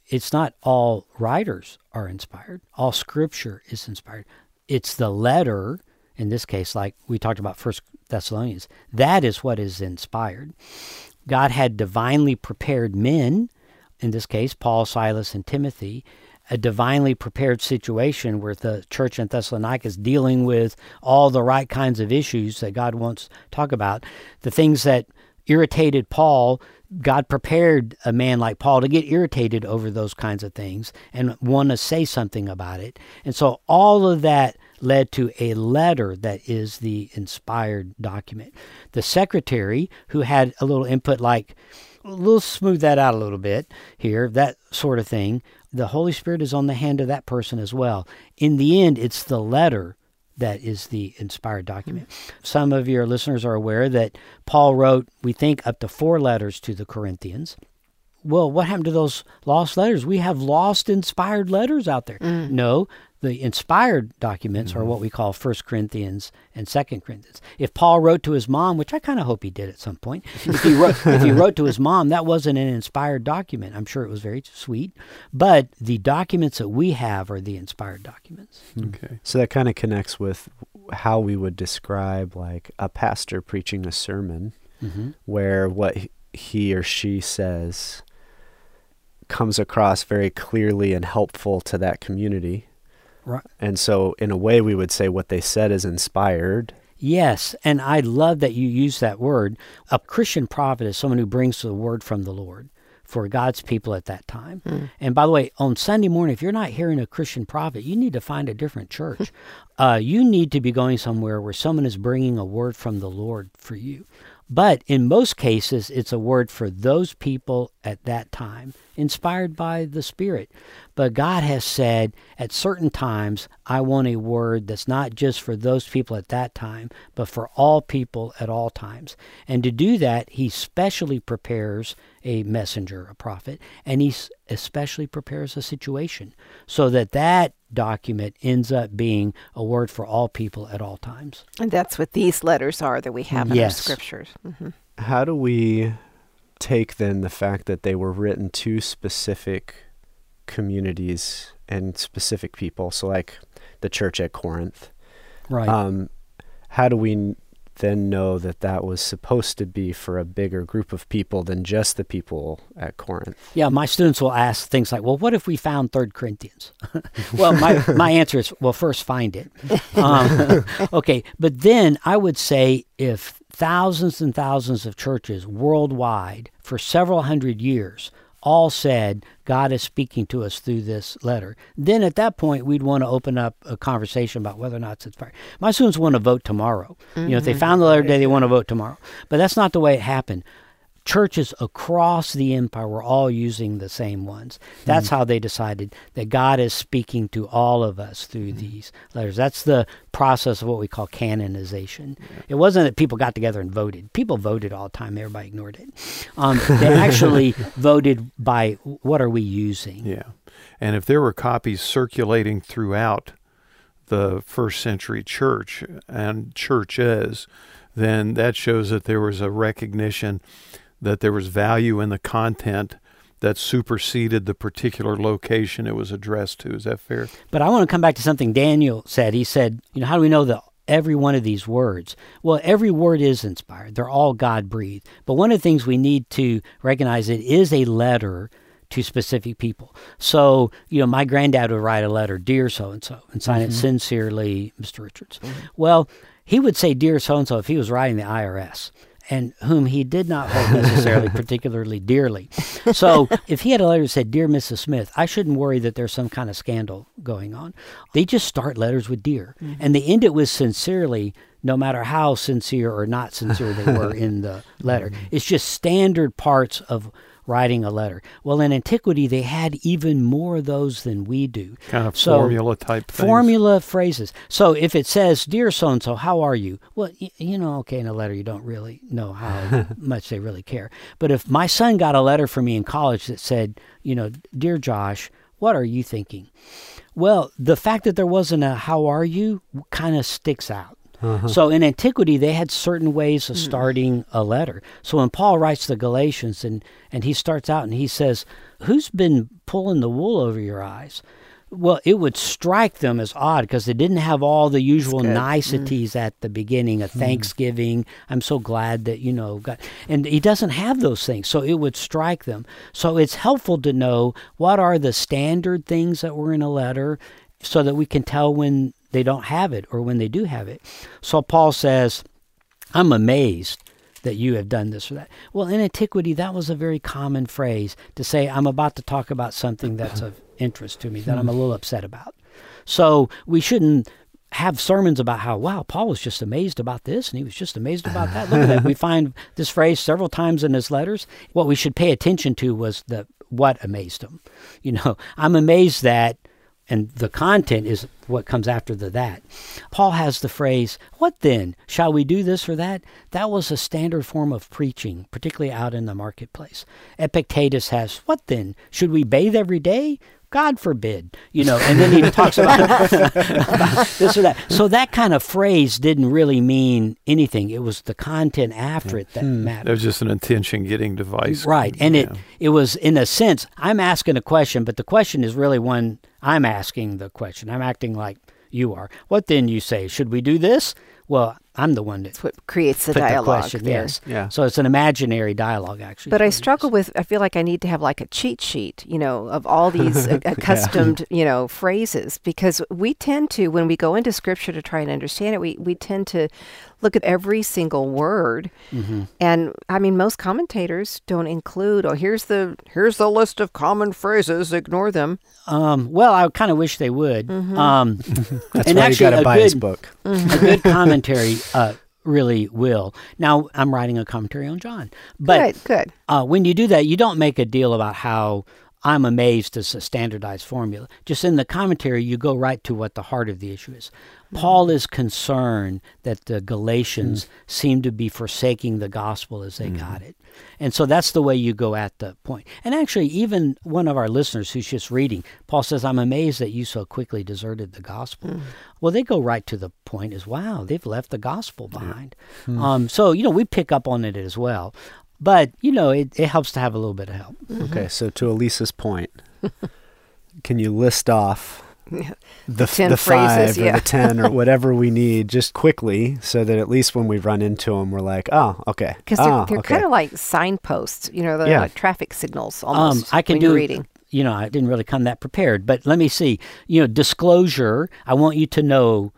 it's not all writers are inspired. All scripture is inspired. It's the letter, in this case, like we talked about First Thessalonians, that is what is inspired. God had divinely prepared men, in this case, Paul, Silas, and Timothy, a divinely prepared situation where the church in Thessalonica is dealing with all the right kinds of issues that God wants to talk about. The things that irritated Paul, God prepared a man like Paul to get irritated over those kinds of things and want to say something about it. And so all of that led to a letter that is the inspired document. The secretary, who had a little input like, we'll smooth that out a little bit here, that sort of thing, the Holy Spirit is on the hand of that person as well. In the end, it's the letter that is the inspired document. Mm-hmm. Some of your listeners are aware that Paul wrote, we think, up to four letters to the Corinthians. Well, what happened to those lost letters? We have lost inspired letters out there. Mm. No, the inspired documents mm-hmm. are what we call First Corinthians and Second Corinthians. If Paul wrote to his mom, which I kind of hope he did at some point, if he, wrote, if he wrote to his mom, that wasn't an inspired document. I'm sure it was very sweet, but the documents that we have are the inspired documents. Hmm. Okay. So that kind of connects with how we would describe like a pastor preaching a sermon, mm-hmm. where what he or she says comes across very clearly and helpful to that community Right. And so, in a way, we would say what they said is inspired. Yes, and I love that you use that word. A Christian prophet is someone who brings the word from the Lord for God's people at that time. Mm. And by the way, on Sunday morning, if you're not hearing a Christian prophet, you need to find a different church. uh, you need to be going somewhere where someone is bringing a word from the Lord for you. But in most cases, it's a word for those people at that time, inspired by the Spirit. But God has said at certain times, I want a word that's not just for those people at that time, but for all people at all times. And to do that, He specially prepares a messenger, a prophet, and He especially prepares a situation so that that document ends up being a word for all people at all times. And that's what these letters are that we have in yes. our scriptures. Mm-hmm. How do we take then the fact that they were written to specific communities and specific people? So, like the church at Corinth. Right. Um, how do we n- then know that that was supposed to be for a bigger group of people than just the people at Corinth? Yeah, my students will ask things like, "Well, what if we found Third Corinthians?" well, my my answer is, "Well, first find it." Um, okay, but then I would say if thousands and thousands of churches worldwide for several hundred years all said God is speaking to us through this letter, then at that point we'd want to open up a conversation about whether or not it's inspired. My students want to vote tomorrow. You know, if they found the letter today, they want to vote tomorrow. But that's not the way it happened churches across the empire were all using the same ones. That's how they decided that God is speaking to all of us through these letters. That's the process of what we call canonization. It wasn't that people got together and voted. People voted all the time. Everybody ignored it. Um, they actually voted by what are we using. Yeah. And if there were copies circulating throughout the first century church and churches, then that shows that there was a recognition that there was value in the content that superseded the particular location it was addressed to. Is that fair? But I want to come back to something Daniel said. He said, you know, how do we know that every one of these words? Well, every word is inspired. They're all God breathed. But one of the things we need to recognize it is a letter to specific people. So, you know, my granddad would write a letter, dear so and so, and sign it mm-hmm. sincerely, Mr. Richards. Mm-hmm. Well, he would say dear so and so if he was writing the IRS and whom he did not hold necessarily particularly dearly. So if he had a letter that said, Dear Mrs. Smith, I shouldn't worry that there's some kind of scandal going on. They just start letters with dear. Mm-hmm. And they end it with sincerely, no matter how sincere or not sincere they were in the mm-hmm. letter. It's just standard parts of writing a letter. Well, in antiquity, they had even more of those than we do. Kind of So, formula type things. Formula phrases. So if it says, "Dear so and so, how are you?" Well, y- you know, okay, in a letter you don't really know how much they really care. But if my son got a letter from me in college that said, you know, "Dear Josh, what are you thinking?" Well, the fact that there wasn't a "How are you" kind of sticks out. Uh-huh. So in antiquity, they had certain ways of hmm. starting a letter. So when Paul writes the Galatians and, and he starts out and he says, Who's been pulling the wool over your eyes? Well, it would strike them as odd because they didn't have all the usual good. niceties mm. at the beginning of hmm. Thanksgiving. I'm so glad that, you know, God. And he doesn't have those things. So it would strike them. So it's helpful to know what are the standard things that were in a letter so that we can tell when they don't have it or when they do have it. So Paul says, I'm amazed that you have done this or that. Well, in antiquity, that was a very common phrase to say, I'm about to talk about something that's of interest to me that I'm a little upset about. So we shouldn't have sermons about how, wow, Paul was just amazed about this and he was just amazed about that. Look at that. We find this phrase several times in his letters. What we should pay attention to was the what amazed him. You know, I'm amazed that and the content is what comes after the that. Paul has the phrase, What then? Shall we do this or that? That was a standard form of preaching, particularly out in the marketplace. Epictetus has, What then? Should we bathe every day? God forbid, you know, and then he talks about, about this or that. So that kind of phrase didn't really mean anything. It was the content after it that hmm. mattered. It was just an attention getting device. Right. And it, it was in a sense, I'm asking a question, but the question is really one I'm asking the question. I'm acting like you are. What then you say? Should we do this? Well, I'm the one that That's what creates the put the dialogue question. there. Yes. Yeah. So it's an imaginary dialogue actually. But I struggle with. I feel like I need to have like a cheat sheet, you know, of all these a- accustomed, you know, phrases because we tend to, when we go into Scripture to try and understand it, we we tend to look at every single word, Mm-hmm. and I mean, most commentators don't include. Oh, here's the here's the list of common phrases. Ignore them. Um, well, I kind of wish they would. Mm-hmm. Um, That's and why you got to a buy his good- book. a good commentary uh, really will. Now, I'm writing a commentary on John, but good, good. uh, when you do that, you don't make a deal about how I'm amazed as a standardized formula. Just in the commentary, you go right to what the heart of the issue is. Paul mm-hmm. is concerned that the Galatians mm-hmm. seem to be forsaking the gospel as they got mm-hmm. it. And so that's the way you go at the point. And actually, even one of our listeners who's just reading, Paul says, I'm amazed that you so quickly deserted the gospel. Mm. Well, they go right to the point is, wow, they've left the gospel behind. Hmm. Um, so, you know, we pick up on it as well. But, you know, it, it helps to have a little bit of help. Okay, so to Elisa's point, can you list off the, 10 the phrases, five or yeah. the ten or whatever we need just quickly so that at least when we run into them we're like oh okay Because they're, oh, they're okay. kind of like signposts, you know, they're Yeah. like traffic signals almost. Um, I can do reading. You know, I didn't really come that prepared, but let me see. You know, disclosure. I want you to know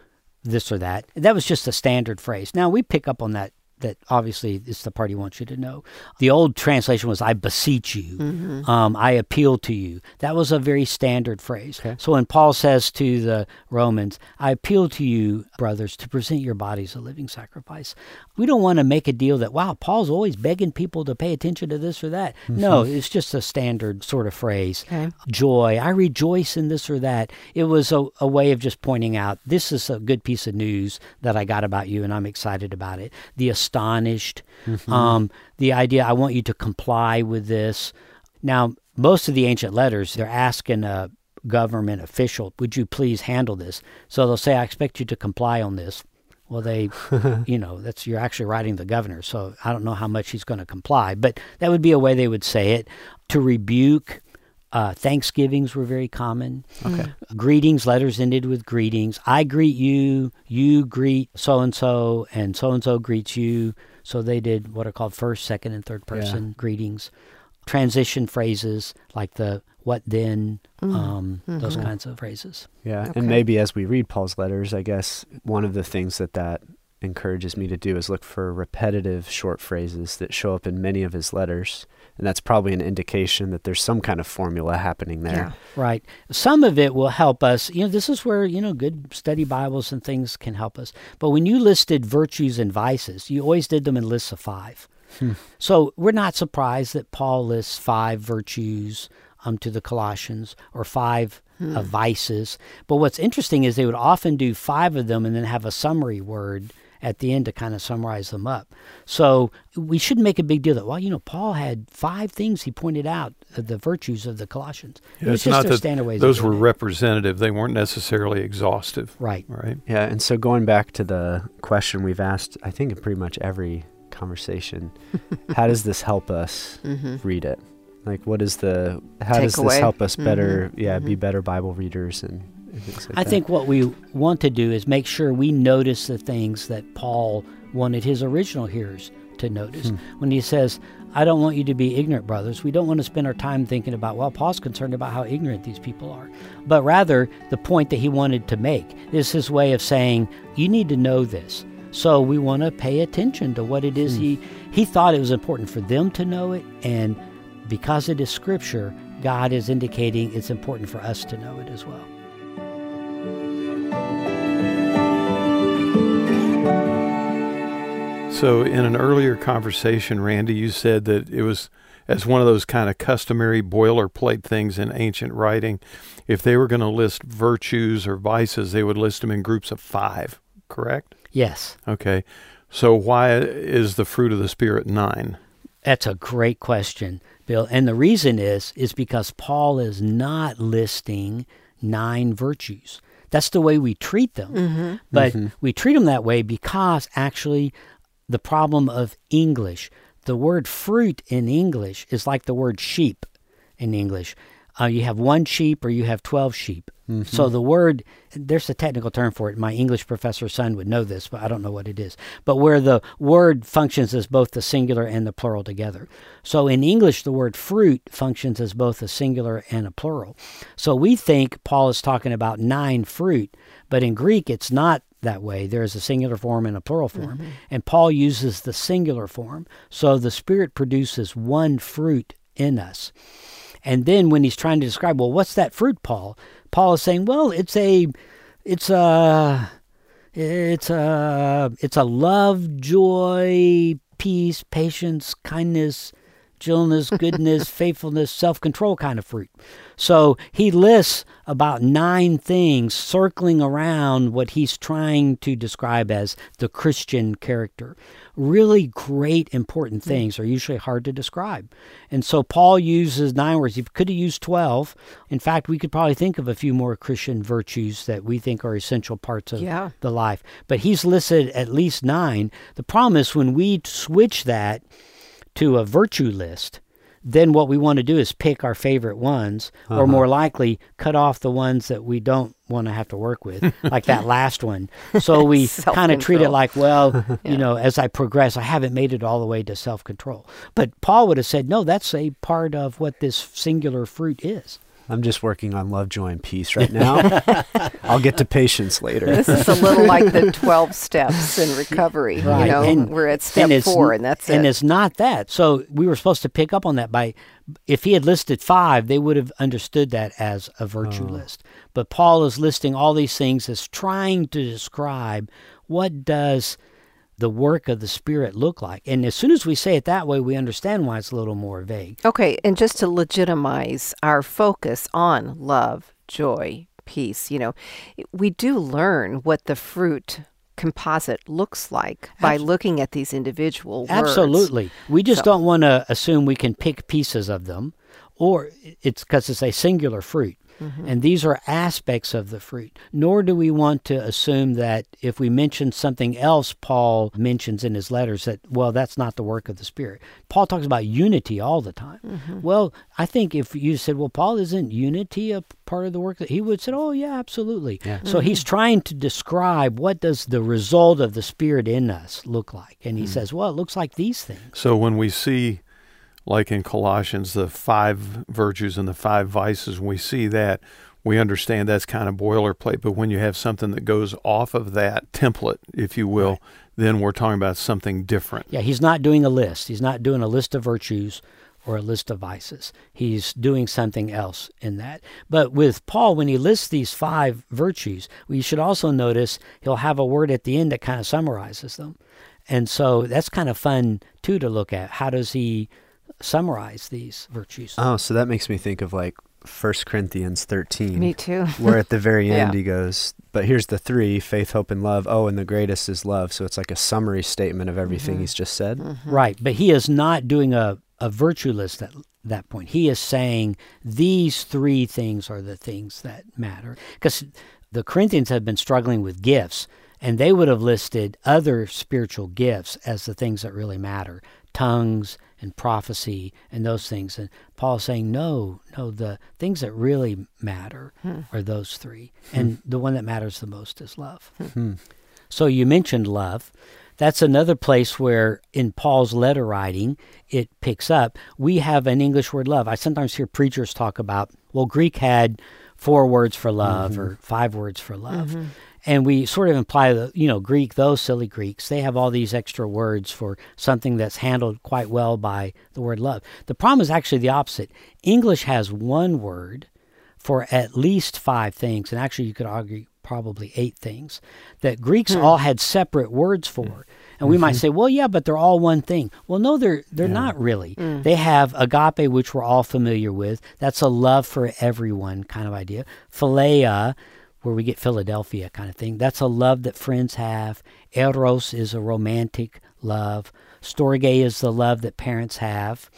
this or that. That was just a standard phrase. Now we pick up on that. That obviously is the part he wants you to know. The old translation was "I beseech you," Mm-hmm. um, "I appeal to you." That was a very standard phrase. Okay. So when Paul says to the Romans, "I appeal to you, brothers, to present your bodies a living sacrifice," we don't want to make a deal that wow, Paul's always begging people to pay attention to this or that. No, it's just a standard sort of phrase. Okay. Joy, I rejoice in this or that. It was a, a way of just pointing out this is a good piece of news that I got about you, and I'm excited about it. The astonished, um, the idea I want you to comply with this. Now, most of the ancient letters, they're asking a government official, would you please handle this? So they'll say, I expect you to comply on this. Well, they, you know, that's you're actually writing the governor, so I don't know how much he's going to comply, but that would be a way they would say it. To rebuke, uh, Thanksgivings were very common. Okay. Greetings, letters ended with greetings. I greet you, you greet so and so, and so and so greets you. So they did what are called first, second, and third person greetings. Transition phrases like the what then, um, those kinds of phrases. Yeah, Okay. and maybe as we read Paul's letters, I guess one of the things that that encourages me to do is look for repetitive short phrases that show up in many of his letters, and that's probably an indication that there's some kind of formula happening Yeah. there. Right. Some of it will help us. You know, this is where, you know, good study Bibles and things can help us. But when you listed virtues and vices, you always did them in lists of five. So we're not surprised that Paul lists five virtues um, to the Colossians or five uh, vices. But what's interesting is they would often do five of them and then have a summary word at the end to kind of summarize them up. So we shouldn't make a big deal that, well, you know, Paul had five things he pointed out of the virtues of the Colossians. Yeah, was it's just not their standard ways those doing were it. representative; they weren't necessarily exhaustive, right. right? Yeah, and so going back to the question we've asked, I think in pretty much every conversation, how does this help us Mm-hmm. read it? Like, what is the? How does this help us better? Yeah, be mhm. better Bible readers and, and things like I that. think what we want to do is make sure we notice the things that Paul wanted his original hearers to notice. Hmm. When he says, I don't want you to be ignorant, brothers, we don't want to spend our time thinking about, well, Paul's concerned about how ignorant these people are. But rather, the point that he wanted to make is his way of saying, you need to know this. So we want to pay attention to what it is Hmm. he he thought it was important for them to know it and because it is scripture, God is indicating it's important for us to know it as well. So, in an earlier conversation, Randy, you said that it was as one of those kind of customary boilerplate things in ancient writing. If they were going to list virtues or vices, they would list them in groups of five, correct? Yes. Okay. So, why is the fruit of the Spirit nine? That's a great question, Bill. And the reason is is because Paul is not listing nine virtues. That's the way we treat them. Mm-hmm. But mm-hmm. we treat them that way because actually the problem of English, the word fruit in English is like the word sheep in English. Uh, you have one sheep or you have 12 sheep. So the word, there's a technical term for it. My English professor's son would know this, but I don't know what it is. But where the word functions as both the singular and the plural together. So in English, the word fruit functions as both a singular and a plural. So we think Paul is talking about nine fruit, but in Greek, it's not that way. There is a singular form and a plural form. And Paul uses the singular form. So the Spirit produces one fruit in us. And then when he's trying to describe, well, what's that fruit, Paul? Paul is saying, well, it's a, it's a, it's a, it's a love, joy, peace, patience, kindness, gentleness, goodness, faithfulness, self-control kind of fruit. So he lists about nine things circling around what he's trying to describe as the Christian character. Really great, important mm. things are usually hard to describe. And so Paul uses nine words. He could have used 12. In fact, we could probably think of a few more Christian virtues that we think are essential parts of Yeah. the life. But he's listed at least nine. The problem is when we switch that to a virtue list, then what we want to do is pick our favorite ones, or Uh-huh. more likely, cut off the ones that we don't want to have to work with, like that last one. So we kind of treat it like, well, Yeah. you know, as I progress, I haven't made it all the way to self control. But Paul would have said, no, that's a part of what this singular fruit is. I'm just working on love, joy, and peace right now. I'll get to patience later. This is a little like the 12 steps in recovery. Right. You know, And- we're at step it's four, and that's and it. it's not that. So we were supposed to pick up on that by, if he had listed five, they would have understood that as a virtue Oh. list. But Paul is listing all these things as trying to describe what does the work of the Spirit look like. And as soon as we say it that way, we understand why it's a little more vague. Okay, and just to legitimize our focus on love, joy, peace, you know, we do learn what the fruit composite looks like by looking at these individual words. Absolutely. We just So- don't want to assume we can pick pieces of them, or it's because it's a singular fruit. Mm-hmm. And these are aspects of the fruit. Nor do we want to assume that if we mention something else Paul mentions in his letters, that, well, that's not the work of the Spirit. Paul talks about unity all the time. Mm-hmm. Well, I think if you said, well, Paul, isn't unity a part of the work? That he would say, oh, yeah, absolutely. Yeah. So he's trying to describe what does the result of the Spirit in us look like. And he says, well, it looks like these things. So when we see, like in Colossians, the five virtues and the five vices, when we see that, we understand that's kind of boilerplate. But when you have something that goes off of that template, if you will, then we're talking about something different. Yeah, he's not doing a list. He's not doing a list of virtues or a list of vices. He's doing something else in that. But with Paul, when he lists these five virtues, we should also notice he'll have a word at the end that kind of summarizes them. And so that's kind of fun too to look at. How does he summarize these virtues? Oh, so that makes me think of like 1 Corinthians 13. Me too. where at the very end Yeah. he goes, but here's the three faith, hope, and love. Oh, and the greatest is love. So it's like a summary statement of everything mm-hmm. he's just said. Mm-hmm. Right, but he is not doing a, a virtue list at that point. He is saying these three things are the things that matter. Because the Corinthians have been struggling with gifts, and they would have listed other spiritual gifts as the things that really matter tongues and prophecy and those things. And Paul's saying, no, no, the things that really matter hmm. are those three. Hmm. And the one that matters the most is love. Hmm. hmm. So you mentioned love. That's another place where in Paul's letter writing it picks up. We have an English word love. I sometimes hear preachers talk about, well, Greek had four words for love mm-hmm. or five words for love. Mm-hmm. And we sort of imply that, you know, Greek, those silly Greeks, they have all these extra words for something that's handled quite well by the word love. The problem is actually the opposite. English has one word for at least five things, and actually you could argue probably eight things that Greeks hmm. all had separate words for. Hmm. And we might mm-hmm. say, well, yeah, but they're all one thing. Well, no, they're they're not really. Hmm. They have agape, which we're all familiar with. That's a love for everyone kind of idea. Philia, where we get Philadelphia kind of thing. That's a love that friends have. Eros is a romantic love. Storge is the love that parents have.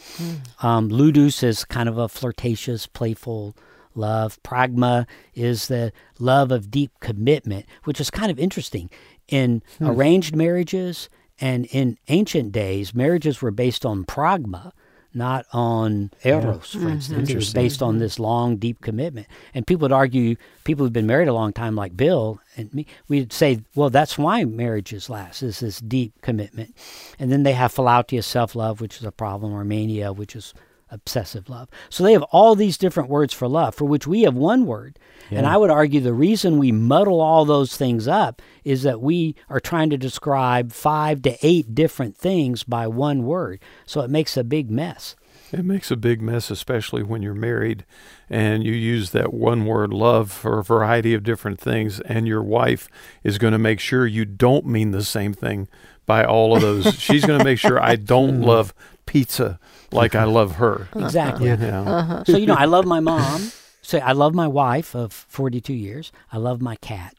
Um, ludus is kind of a flirtatious, playful love. Pragma is the love of deep commitment, which is kind of interesting. In arranged marriages and in ancient days, marriages were based on pragma, not on eros, for instance. Mm-hmm. It was based on mm-hmm. this long, deep commitment. And people would argue, people who've been married a long time, like Bill and me, we'd say, well, that's why marriages last, is this deep commitment. And then they have philautia, self love, which is a problem, or mania, which is obsessive love. So they have all these different words for love, for which we have one word. And I would argue the reason we muddle all those things up is that we are trying to describe five to eight different things by one word. So it makes a big mess. It makes a big mess, especially when you're married and you use that one word love for a variety of different things, and your wife is going to make sure you don't mean the same thing by all of those. She's going to make sure I don't mm. love pizza like I love her. Exactly. You know? Uh-huh. so, you know, I love my mom. Say, I love my wife of 42 years. I love my cat.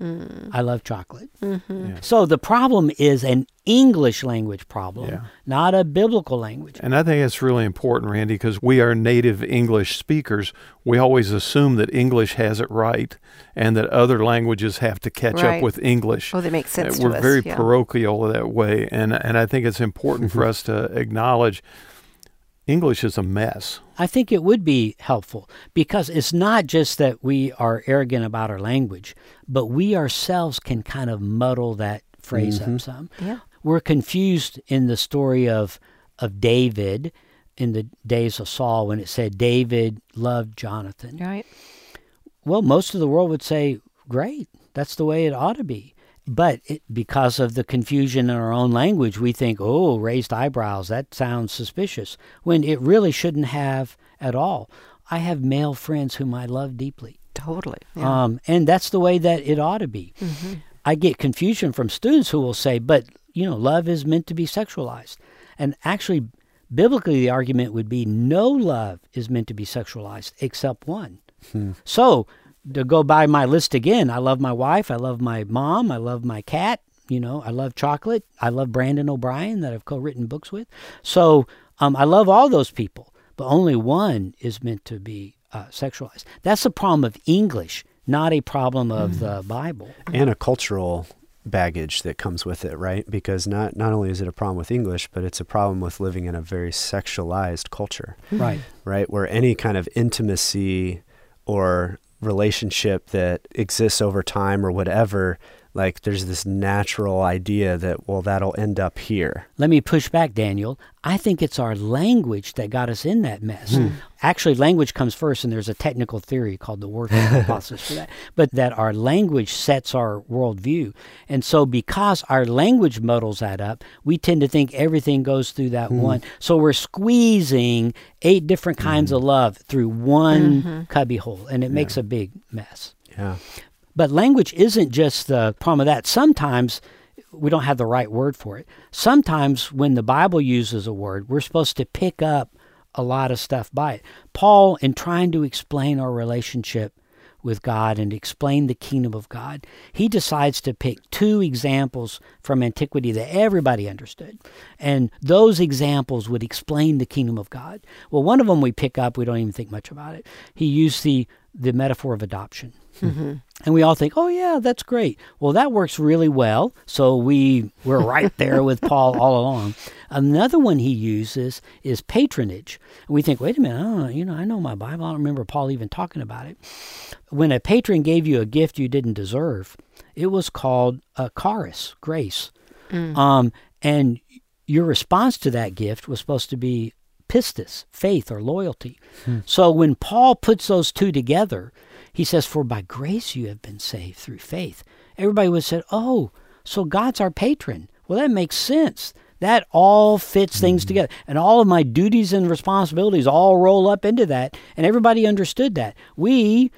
Mm. I love chocolate. Mm-hmm. Yeah. So the problem is an English language problem, Yeah. not a biblical language. And I think it's really important, Randy, because we are native English speakers. We always assume that English has it right and that other languages have to catch Right. up with English. Oh, that makes sense We're us. very yeah. parochial that way, and and I think it's important for us to acknowledge English is a mess. I think it would be helpful because it's not just that we are arrogant about our language, but we ourselves can kind of muddle that phrase Mhm. up some. Yeah. We're confused in the story of of David in the days of Saul when it said David loved Jonathan. Right. Well, most of the world would say, great, that's the way it ought to be. But it, because of the confusion in our own language, we think, oh, raised eyebrows, that sounds suspicious, when it really shouldn't have at all. I have male friends whom I love deeply. Totally. Yeah. Um, and that's the way that it ought to be. hmm I get confusion from students who will say, but, you know, love is meant to be sexualized. And actually, biblically, the argument would be no love is meant to be sexualized except one. Hmm. So, to go by my list again, I love my wife, I love my mom, I love my cat, you know, I love chocolate, I love Brandon O'Brien that I've co written books with. So, um, I love all those people, but only one is meant to be uh, sexualized. That's the problem of English, not a problem of the Bible. and a cultural baggage that comes with it, right? Because not not only is it a problem with English, but it's a problem with living in a very sexualized culture, Right. right? Where any kind of intimacy or relationship that exists over time or whatever, like there's this natural idea that well that'll end up here. Let me push back, Daniel. I think it's our language that got us in that mess. Hmm. Actually, language comes first, and there's a technical theory called the working hypothesis for that. But that our language sets our worldview. And so, because our language muddles that up, we tend to think everything goes through that hmm. one. So, we're squeezing eight different kinds hmm. of love through one mm-hmm. cubbyhole, and it makes a big mess. Yeah. But language isn't just the problem of that. Sometimes we don't have the right word for it. Sometimes when the Bible uses a word, we're supposed to pick up a lot of stuff by it. Paul, in trying to explain our relationship with God and explain the kingdom of God, he decides to pick two examples from antiquity that everybody understood. And those examples would explain the kingdom of God. Well, one of them we pick up, we don't even think much about it. He used the, the metaphor of adoption. Mm-hmm. And we all think, oh, yeah, that's great. Well, that works really well. So we, we're right there with Paul all along. Another one he uses is patronage. And we think, wait a minute, I know, you know, I know my Bible. I don't remember Paul even talking about it. When a patron gave you a gift you didn't deserve, it was called a charis, grace. Mm. Um, and your response to that gift was supposed to be pistis, faith or loyalty. So when Paul puts those two together, he says, For by grace you have been saved through faith. Everybody would have said, Oh, so God's our patron. Well, that makes sense. That all fits things together. And all of my duties and responsibilities all roll up into that. And everybody understood that. We,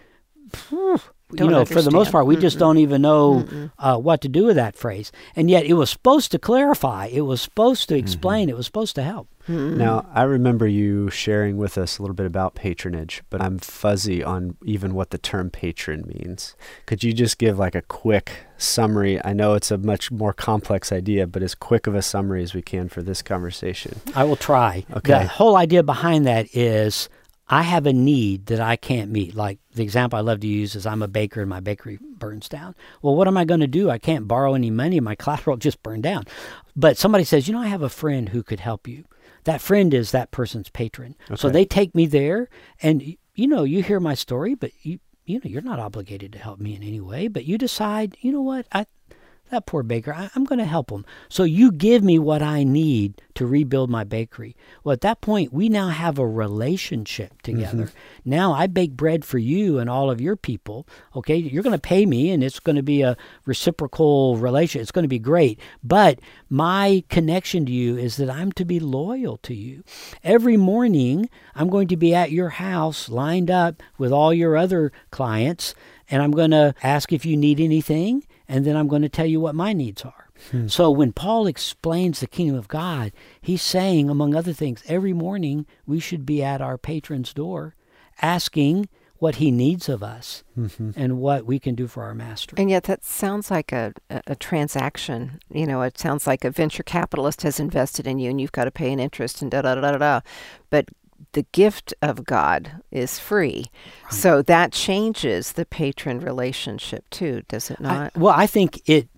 phew, you know, for the most part, we just don't even know uh, what to do with that phrase. And yet it was supposed to clarify, it was supposed to explain, it was supposed to help. Mm-hmm. Now, I remember you sharing with us a little bit about patronage, but I'm fuzzy on even what the term patron means. Could you just give like a quick summary? I know it's a much more complex idea, but as quick of a summary as we can for this conversation. I will try. Okay. The whole idea behind that is I have a need that I can't meet. Like the example I love to use is I'm a baker and my bakery burns down. Well, what am I going to do? I can't borrow any money. My collateral just burned down. But somebody says, you know, I have a friend who could help you. That friend is that person's patron. So they take me there, and you know, you hear my story, but you you know, you're not obligated to help me in any way. But you decide, you know what, I that poor baker, I, I'm going to help him. So you give me what I need to rebuild my bakery. Well, at that point, we now have a relationship mm-hmm. together. Now I bake bread for you and all of your people. Okay, you're going to pay me, and it's going to be a reciprocal relation. It's going to be great. But my connection to you is that I'm to be loyal to you. Every morning, I'm going to be at your house, lined up with all your other clients, and I'm going to ask if you need anything and then I'm going to tell you what my needs are. Hmm. So when Paul explains the kingdom of God, he's saying, among other things, every morning we should be at our patron's door asking what he needs of us mm-hmm. and what we can do for our master. And yet, that sounds like a, a, a transaction. You know, it sounds like a venture capitalist has invested in you and you've got to pay an interest and da da da da da. But the gift of God is free. So that changes the patron relationship too, does it I- not? well, I think it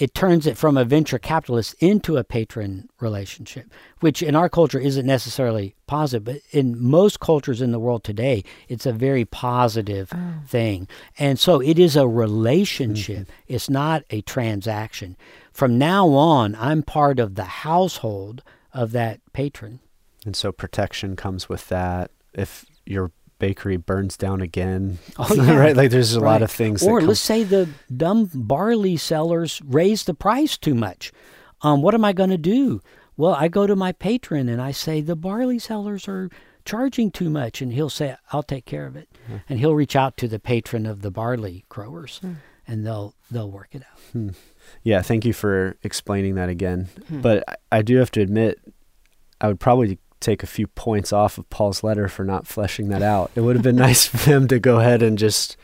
it turns it from a venture capitalist into a patron relationship, which in our culture isn't necessarily positive, but in most cultures in the world today, it's a very positive oh. thing. And so it is a relationship, mm-hmm. it's not a transaction. From now on, I'm part of the household of that patron. And so protection comes with that. If your bakery burns down again, oh, yeah. right? Like there's a right. lot of things. Or let's say the dumb barley sellers raise the price too much. Um, what am I going to do? Well, I go to my patron and I say the barley sellers are charging too much, and he'll say I'll take care of it, mm-hmm. and he'll reach out to the patron of the barley growers, mm. and they'll they'll work it out. Hmm. Yeah, thank you for explaining that again. Hmm. But I, I do have to admit, I would probably take a few points off of Paul's letter for not fleshing that out. It would have been nice for them to go ahead and just,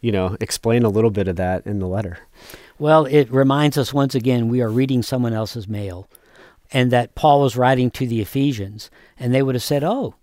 you know, explain a little bit of that in the letter. Well, it reminds us once again we are reading someone else's mail and that Paul was writing to the Ephesians and they would have said, "Oh,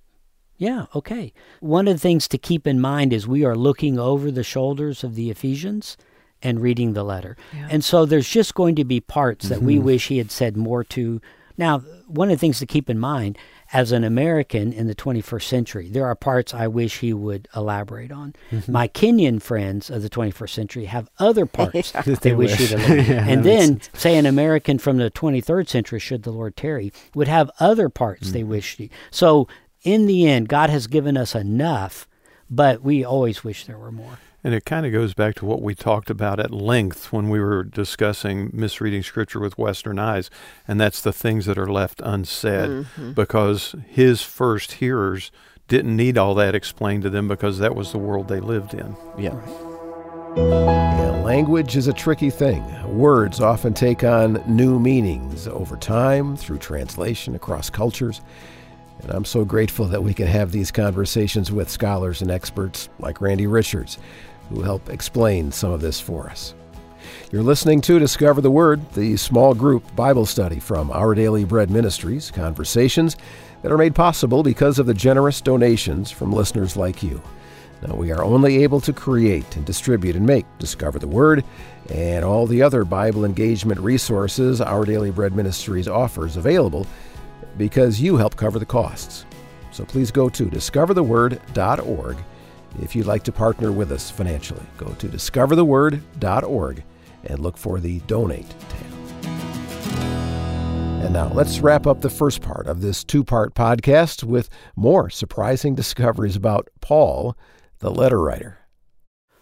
yeah, okay." One of the things to keep in mind is we are looking over the shoulders of the Ephesians and reading the letter. Yeah. And so there's just going to be parts mm-hmm. that we mm-hmm. wish he had said more to. Now, one of the things to keep in mind as an American in the 21st century, there are parts I wish he would elaborate on. Mm-hmm. My Kenyan friends of the 21st century have other parts yeah. that they, wish, wish he'd elaborate. yeah, and then, say, an American from the 23rd century, should the Lord tarry, would have other parts mm-hmm. they wish. He, so, in the end, God has given us enough, but we always wish there were more. And it kind of goes back to what we talked about at length when we were discussing misreading scripture with Western eyes, and that's the things that are left unsaid mm-hmm. because his first hearers didn't need all that explained to them because that was the world they lived in. Yeah. yeah. Language is a tricky thing. Words often take on new meanings over time through translation across cultures. And I'm so grateful that we can have these conversations with scholars and experts like Randy Richards, who help explain some of this for us. You're listening to Discover the Word, the small group Bible study from Our Daily Bread Ministries, conversations that are made possible because of the generous donations from listeners like you. Now, we are only able to create and distribute and make Discover the Word and all the other Bible engagement resources Our Daily Bread Ministries offers available because you help cover the costs. So please go to discovertheword.org if you'd like to partner with us financially, go to discovertheword.org and look for the Donate tab. And now let's wrap up the first part of this two part podcast with more surprising discoveries about Paul, the letter writer.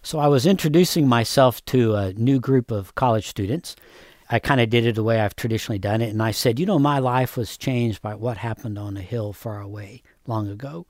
So I was introducing myself to a new group of college students. I kind of did it the way I've traditionally done it. And I said, You know, my life was changed by what happened on a hill far away long ago.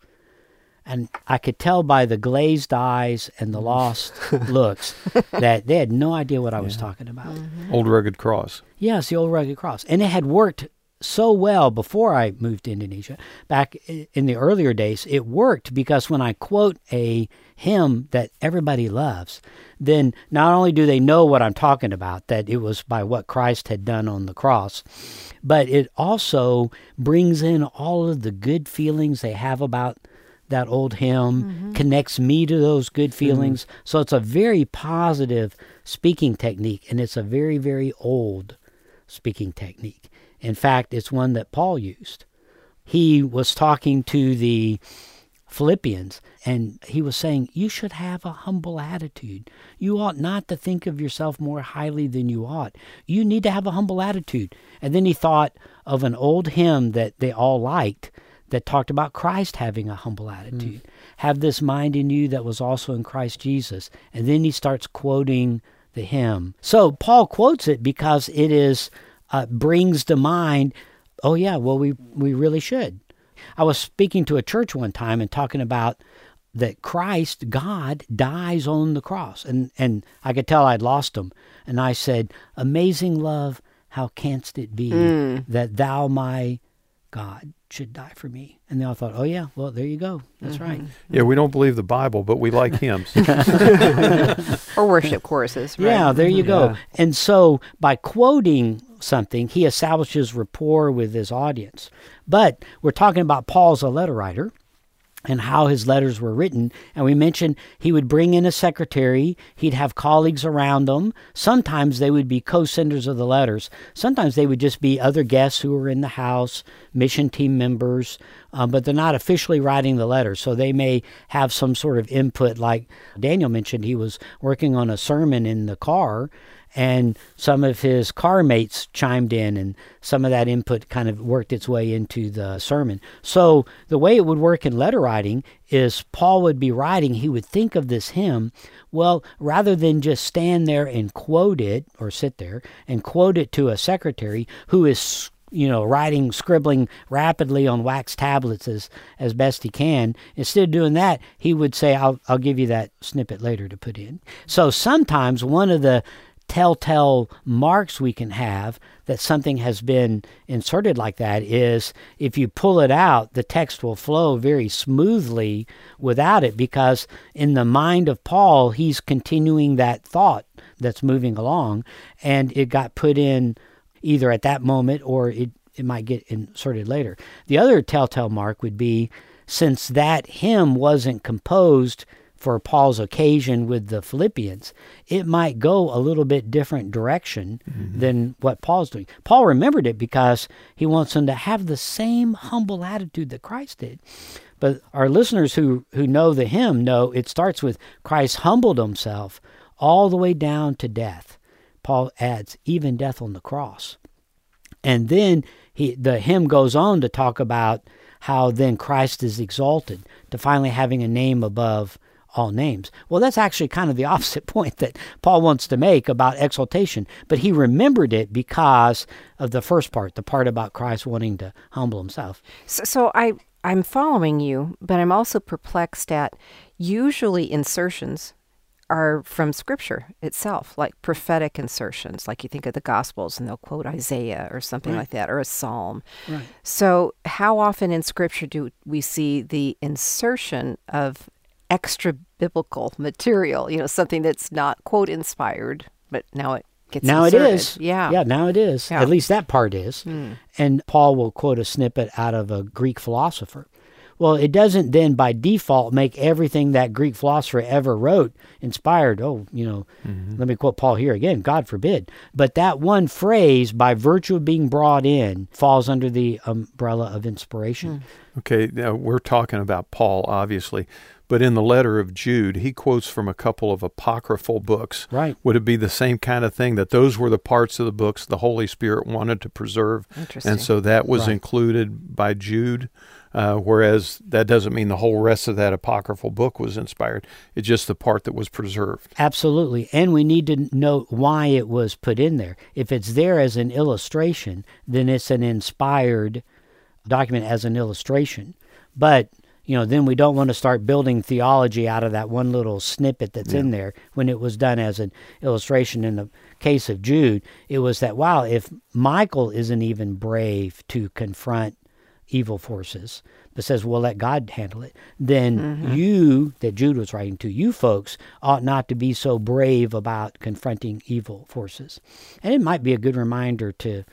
And I could tell by the glazed eyes and the lost looks that they had no idea what I was talking about. Mm-hmm. Old rugged cross. Yes, the old rugged cross. And it had worked so well before I moved to Indonesia. Back in the earlier days, it worked because when I quote a hymn that everybody loves, then not only do they know what I'm talking about, that it was by what Christ had done on the cross, but it also brings in all of the good feelings they have about that old hymn, mm-hmm. connects me to those good mm-hmm. feelings. Mm-hmm. So it's a very positive speaking technique, and it's a very, very old speaking technique. In fact, it's one that Paul used. He was talking to the Philippians, and he was saying, You should have a humble attitude. You ought not to think of yourself more highly than you ought. You need to have a humble attitude. And then he thought of an old hymn that they all liked that talked about Christ having a humble attitude. Mm. Have this mind in you that was also in Christ Jesus. And then he starts quoting the hymn. So Paul quotes it because it is uh, brings to mind, oh yeah, well we we really should. I was speaking to a church one time and talking about that Christ, God, dies on the cross. And, and I could tell I'd lost him. And I said, Amazing love, how canst it be mm. that thou, my God, should die for me. And they all thought, oh, yeah, well, there you go. That's mm-hmm. right. Yeah, we don't believe the Bible, but we like hymns. or worship choruses, right? Yeah, there you go. Yeah. And so by quoting something, he establishes rapport with his audience. But we're talking about Paul's a letter writer. And how his letters were written. And we mentioned he would bring in a secretary, he'd have colleagues around him. Sometimes they would be co senders of the letters, sometimes they would just be other guests who were in the house, mission team members, um, but they're not officially writing the letters. So they may have some sort of input, like Daniel mentioned, he was working on a sermon in the car and some of his car mates chimed in and some of that input kind of worked its way into the sermon so the way it would work in letter writing is paul would be writing he would think of this hymn well rather than just stand there and quote it or sit there and quote it to a secretary who is you know, writing, scribbling rapidly on wax tablets as, as best he can. Instead of doing that, he would say, I'll, I'll give you that snippet later to put in. So sometimes one of the telltale marks we can have that something has been inserted like that is if you pull it out, the text will flow very smoothly without it because in the mind of Paul, he's continuing that thought that's moving along and it got put in either at that moment or it, it might get inserted later. The other telltale mark would be since that hymn wasn't composed for Paul's occasion with the Philippians, it might go a little bit different direction mm-hmm. than what Paul's doing. Paul remembered it because he wants them to have the same humble attitude that Christ did. But our listeners who, who know the hymn know it starts with Christ humbled himself all the way down to death. Paul adds, even death on the cross. And then he, the hymn goes on to talk about how then Christ is exalted to finally having a name above all names. Well, that's actually kind of the opposite point that Paul wants to make about exaltation, but he remembered it because of the first part, the part about Christ wanting to humble himself. So, so I I'm following you, but I'm also perplexed at usually insertions are from scripture itself, like prophetic insertions, like you think of the gospels and they'll quote Isaiah or something right. like that, or a psalm. Right. So, how often in scripture do we see the insertion of extra biblical material, you know, something that's not quote inspired, but now it gets now inserted. it is. Yeah. Yeah, now it is. Yeah. At least that part is. Mm. And Paul will quote a snippet out of a Greek philosopher. Well, it doesn't then by default make everything that Greek philosopher ever wrote inspired. Oh, you know, mm-hmm. let me quote Paul here again God forbid. But that one phrase, by virtue of being brought in, falls under the umbrella of inspiration. Mm. Okay, now we're talking about Paul, obviously. But in the letter of Jude, he quotes from a couple of apocryphal books. Right. Would it be the same kind of thing that those were the parts of the books the Holy Spirit wanted to preserve? Interesting. And so that was right. included by Jude. Uh, whereas that doesn't mean the whole rest of that apocryphal book was inspired. It's just the part that was preserved. Absolutely. And we need to know why it was put in there. If it's there as an illustration, then it's an inspired document as an illustration. But you know, then we don't want to start building theology out of that one little snippet that's yeah. in there when it was done as an illustration. In the case of Jude, it was that, wow, if Michael isn't even brave to confront evil forces, but says, well, let God handle it, then mm-hmm. you, that Jude was writing to, you folks ought not to be so brave about confronting evil forces. And it might be a good reminder to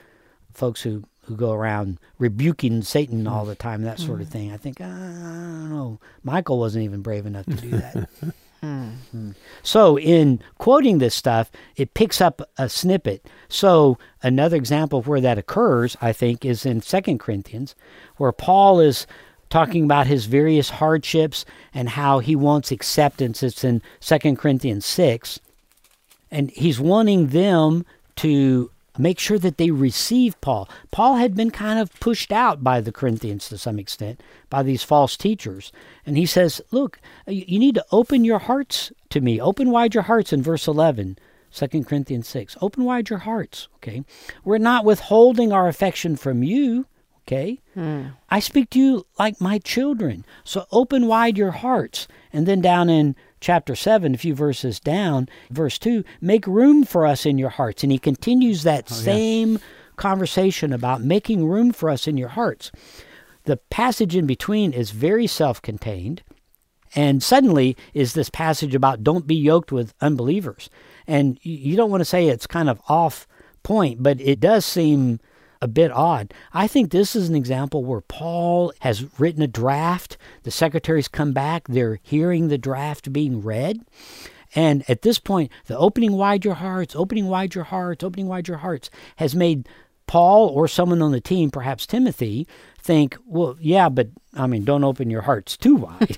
folks who who go around rebuking Satan all the time, that sort of mm. thing. I think, uh, I don't know. Michael wasn't even brave enough to do that. mm. So, in quoting this stuff, it picks up a snippet. So, another example of where that occurs, I think, is in Second Corinthians, where Paul is talking about his various hardships and how he wants acceptance. It's in Second Corinthians 6. And he's wanting them to make sure that they receive Paul. Paul had been kind of pushed out by the Corinthians to some extent by these false teachers. And he says, Look, you need to open your hearts to me. Open wide your hearts in verse 11. 2 Corinthians 6. Open wide your hearts, okay? We're not withholding our affection from you, okay? Hmm. I speak to you like my children. So open wide your hearts. And then down in chapter 7, a few verses down, verse 2, make room for us in your hearts. And he continues that oh, same yeah. conversation about making room for us in your hearts. The passage in between is very self contained. And suddenly is this passage about don't be yoked with unbelievers. And you don't want to say it's kind of off point, but it does seem a bit odd. I think this is an example where Paul has written a draft. The secretaries come back, they're hearing the draft being read. And at this point, the opening wide your hearts, opening wide your hearts, opening wide your hearts has made Paul or someone on the team, perhaps Timothy, think, well, yeah, but I mean, don't open your hearts too wide.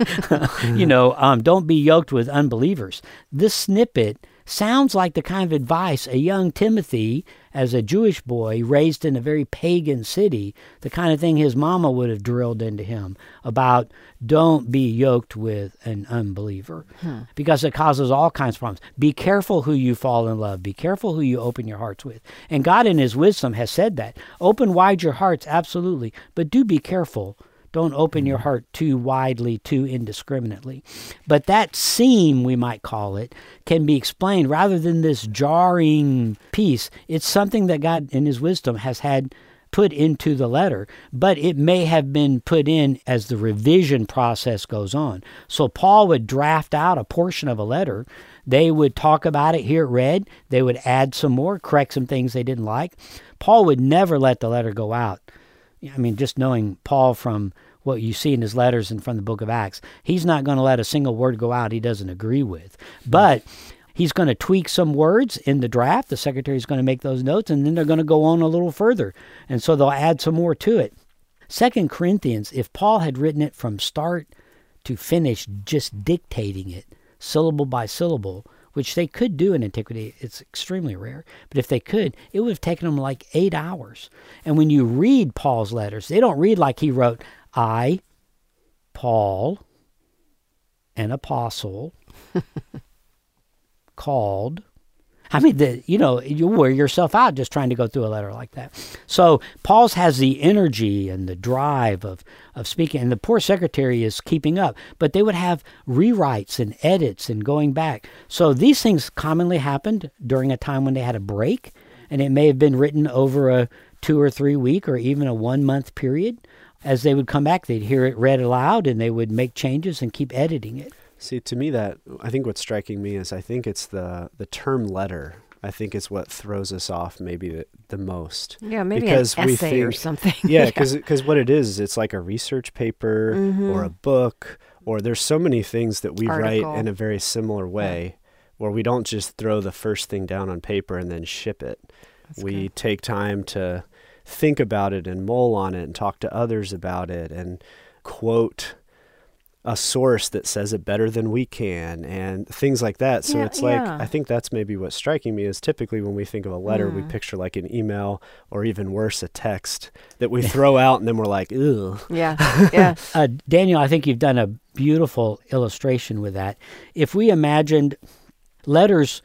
you know, um, don't be yoked with unbelievers. This snippet sounds like the kind of advice a young Timothy, as a Jewish boy raised in a very pagan city, the kind of thing his mama would have drilled into him about don't be yoked with an unbeliever hmm. because it causes all kinds of problems. Be careful who you fall in love, be careful who you open your hearts with. And God, in His wisdom, has said that. Open wide your hearts, absolutely, but do be careful don't open your mm-hmm. heart too widely, too indiscriminately. But that seam, we might call it, can be explained rather than this jarring piece. It's something that God, in His wisdom, has had put into the letter, but it may have been put in as the revision process goes on. So Paul would draft out a portion of a letter. They would talk about it, hear it read. They would add some more, correct some things they didn't like. Paul would never let the letter go out. I mean, just knowing Paul from what you see in his letters and from the book of Acts. He's not going to let a single word go out he doesn't agree with. But he's going to tweak some words in the draft. The secretary is going to make those notes, and then they're going to go on a little further. And so they'll add some more to it. Second Corinthians, if Paul had written it from start to finish, just dictating it, syllable by syllable, which they could do in antiquity. It's extremely rare. But if they could, it would have taken them like eight hours. And when you read Paul's letters, they don't read like he wrote, I, Paul, an apostle, called. I mean, the, you know, you wear yourself out just trying to go through a letter like that. So Paul's has the energy and the drive of, of speaking, and the poor secretary is keeping up. But they would have rewrites and edits and going back. So these things commonly happened during a time when they had a break, and it may have been written over a two or three week or even a one month period as they would come back, they'd hear it read aloud and they would make changes and keep editing it. See, to me, that I think what's striking me is I think it's the the term letter. I think is what throws us off maybe the, the most. Yeah, maybe because an essay think, or something. yeah, because yeah. because what it is, it's like a research paper mm-hmm. or a book, or there's so many things that we Article. write in a very similar way, yeah. where we don't just throw the first thing down on paper and then ship it. That's we good. take time to think about it and mull on it and talk to others about it and quote a source that says it better than we can and things like that. So yeah, it's like yeah. I think that's maybe what's striking me is typically when we think of a letter, mm. we picture like an email or even worse, a text that we throw out and then we're like, ugh. Yeah, yeah. uh, Daniel, I think you've done a beautiful illustration with that. If we imagined letters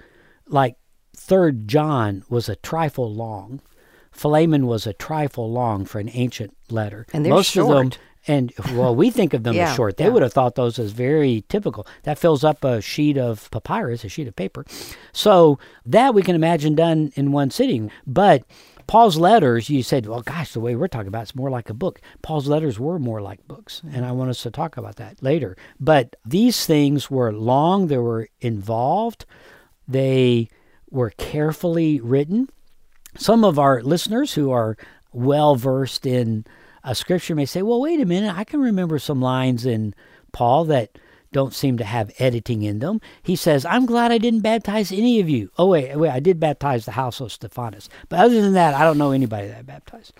like Third John was a trifle long, Philemon was a trifle long for an ancient letter. And they're Most short. of them, and well, we think of them yeah, as short. They yeah. would have thought those as very typical. That fills up a sheet of papyrus, a sheet of paper. So that we can imagine done in one sitting. But Paul's letters, you said, well, gosh, the way we're talking about it's more like a book. Paul's letters were more like books, and I want us to talk about that later. But these things were long, they were involved, they were carefully written. Some of our listeners who are well versed in a scripture may say, well, wait a minute, I can remember some lines in Paul that don't seem to have editing in them. He says, I'm glad I didn't baptize any of you. Oh, wait, wait, I did baptize the house of Stephanas. But other than that, I don't know anybody that I baptized.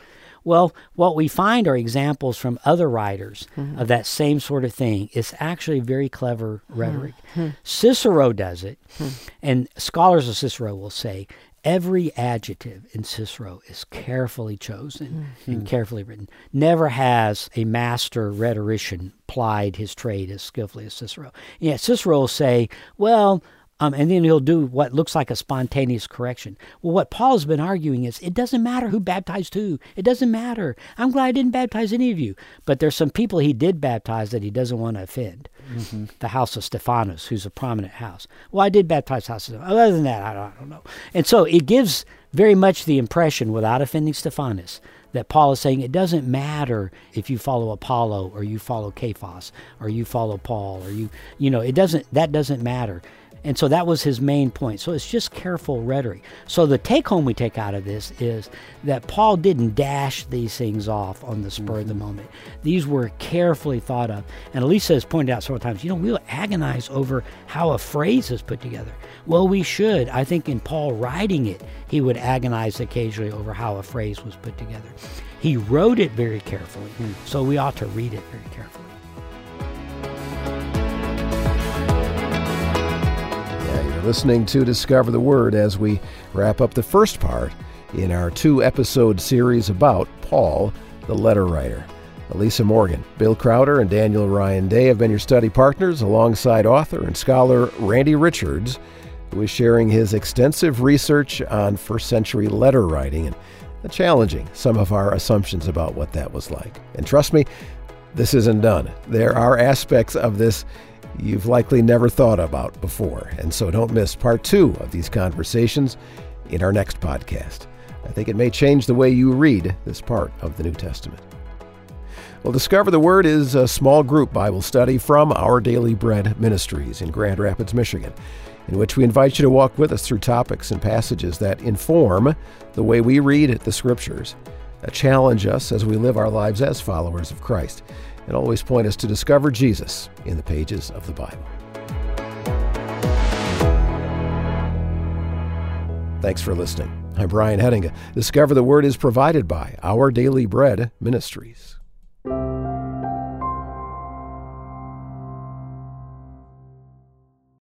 Well, what we find are examples from other writers mm-hmm. of that same sort of thing. It's actually very clever rhetoric. Mm-hmm. Cicero does it, mm-hmm. and scholars of Cicero will say Every adjective in Cicero is carefully chosen mm-hmm. and carefully written. Never has a master rhetorician plied his trade as skillfully as Cicero. Yeah, Cicero will say, well, um, and then he'll do what looks like a spontaneous correction. Well, what Paul's been arguing is it doesn't matter who baptized who. It doesn't matter. I'm glad I didn't baptize any of you. But there's some people he did baptize that he doesn't want to offend. Mm-hmm. The house of Stephanas, who's a prominent house. Well, I did baptize the house of Stephanas. Other than that, I don't, I don't know. And so it gives very much the impression, without offending Stephanas, that Paul is saying it doesn't matter if you follow Apollo or you follow Cephas or you follow Paul or you, you know, it doesn't, that doesn't matter And so that was his main point. So it's just careful rhetoric. So the take home we take out of this is that Paul didn't dash these things off on the spur of the mm-hmm. moment. These were carefully thought of. And Elisa has pointed out several times, you know, we'll agonize over how a phrase is put together. Well, we should. I think in Paul writing it, he would agonize occasionally over how a phrase was put together. He wrote it very carefully, hmm. so we ought to read it very carefully. You're listening to Discover the Word as we wrap up the first part in our two episode series about Paul, the letter writer. Elisa Morgan, Bill Crowder, and Daniel Ryan Day have been your study partners alongside author and scholar Randy Richards, who is sharing his extensive research on first century letter writing and challenging some of our assumptions about what that was like. And trust me, this isn't done. There are aspects of this you've likely never thought about before. And so don't miss part two of these conversations in our next podcast. I think it may change the way you read this part of the New Testament. Well, Discover the Word is a small group Bible study from Our Daily Bread Ministries in Grand Rapids, Michigan, in which we invite you to walk with us through topics and passages that inform the way we read the Scriptures, that challenge us as we live our lives as followers of Christ, and always point us to discover Jesus in the pages of the Bible. Thanks for listening. I'm Brian Hedinga. Discover the Word is provided by Our Daily Bread Ministries.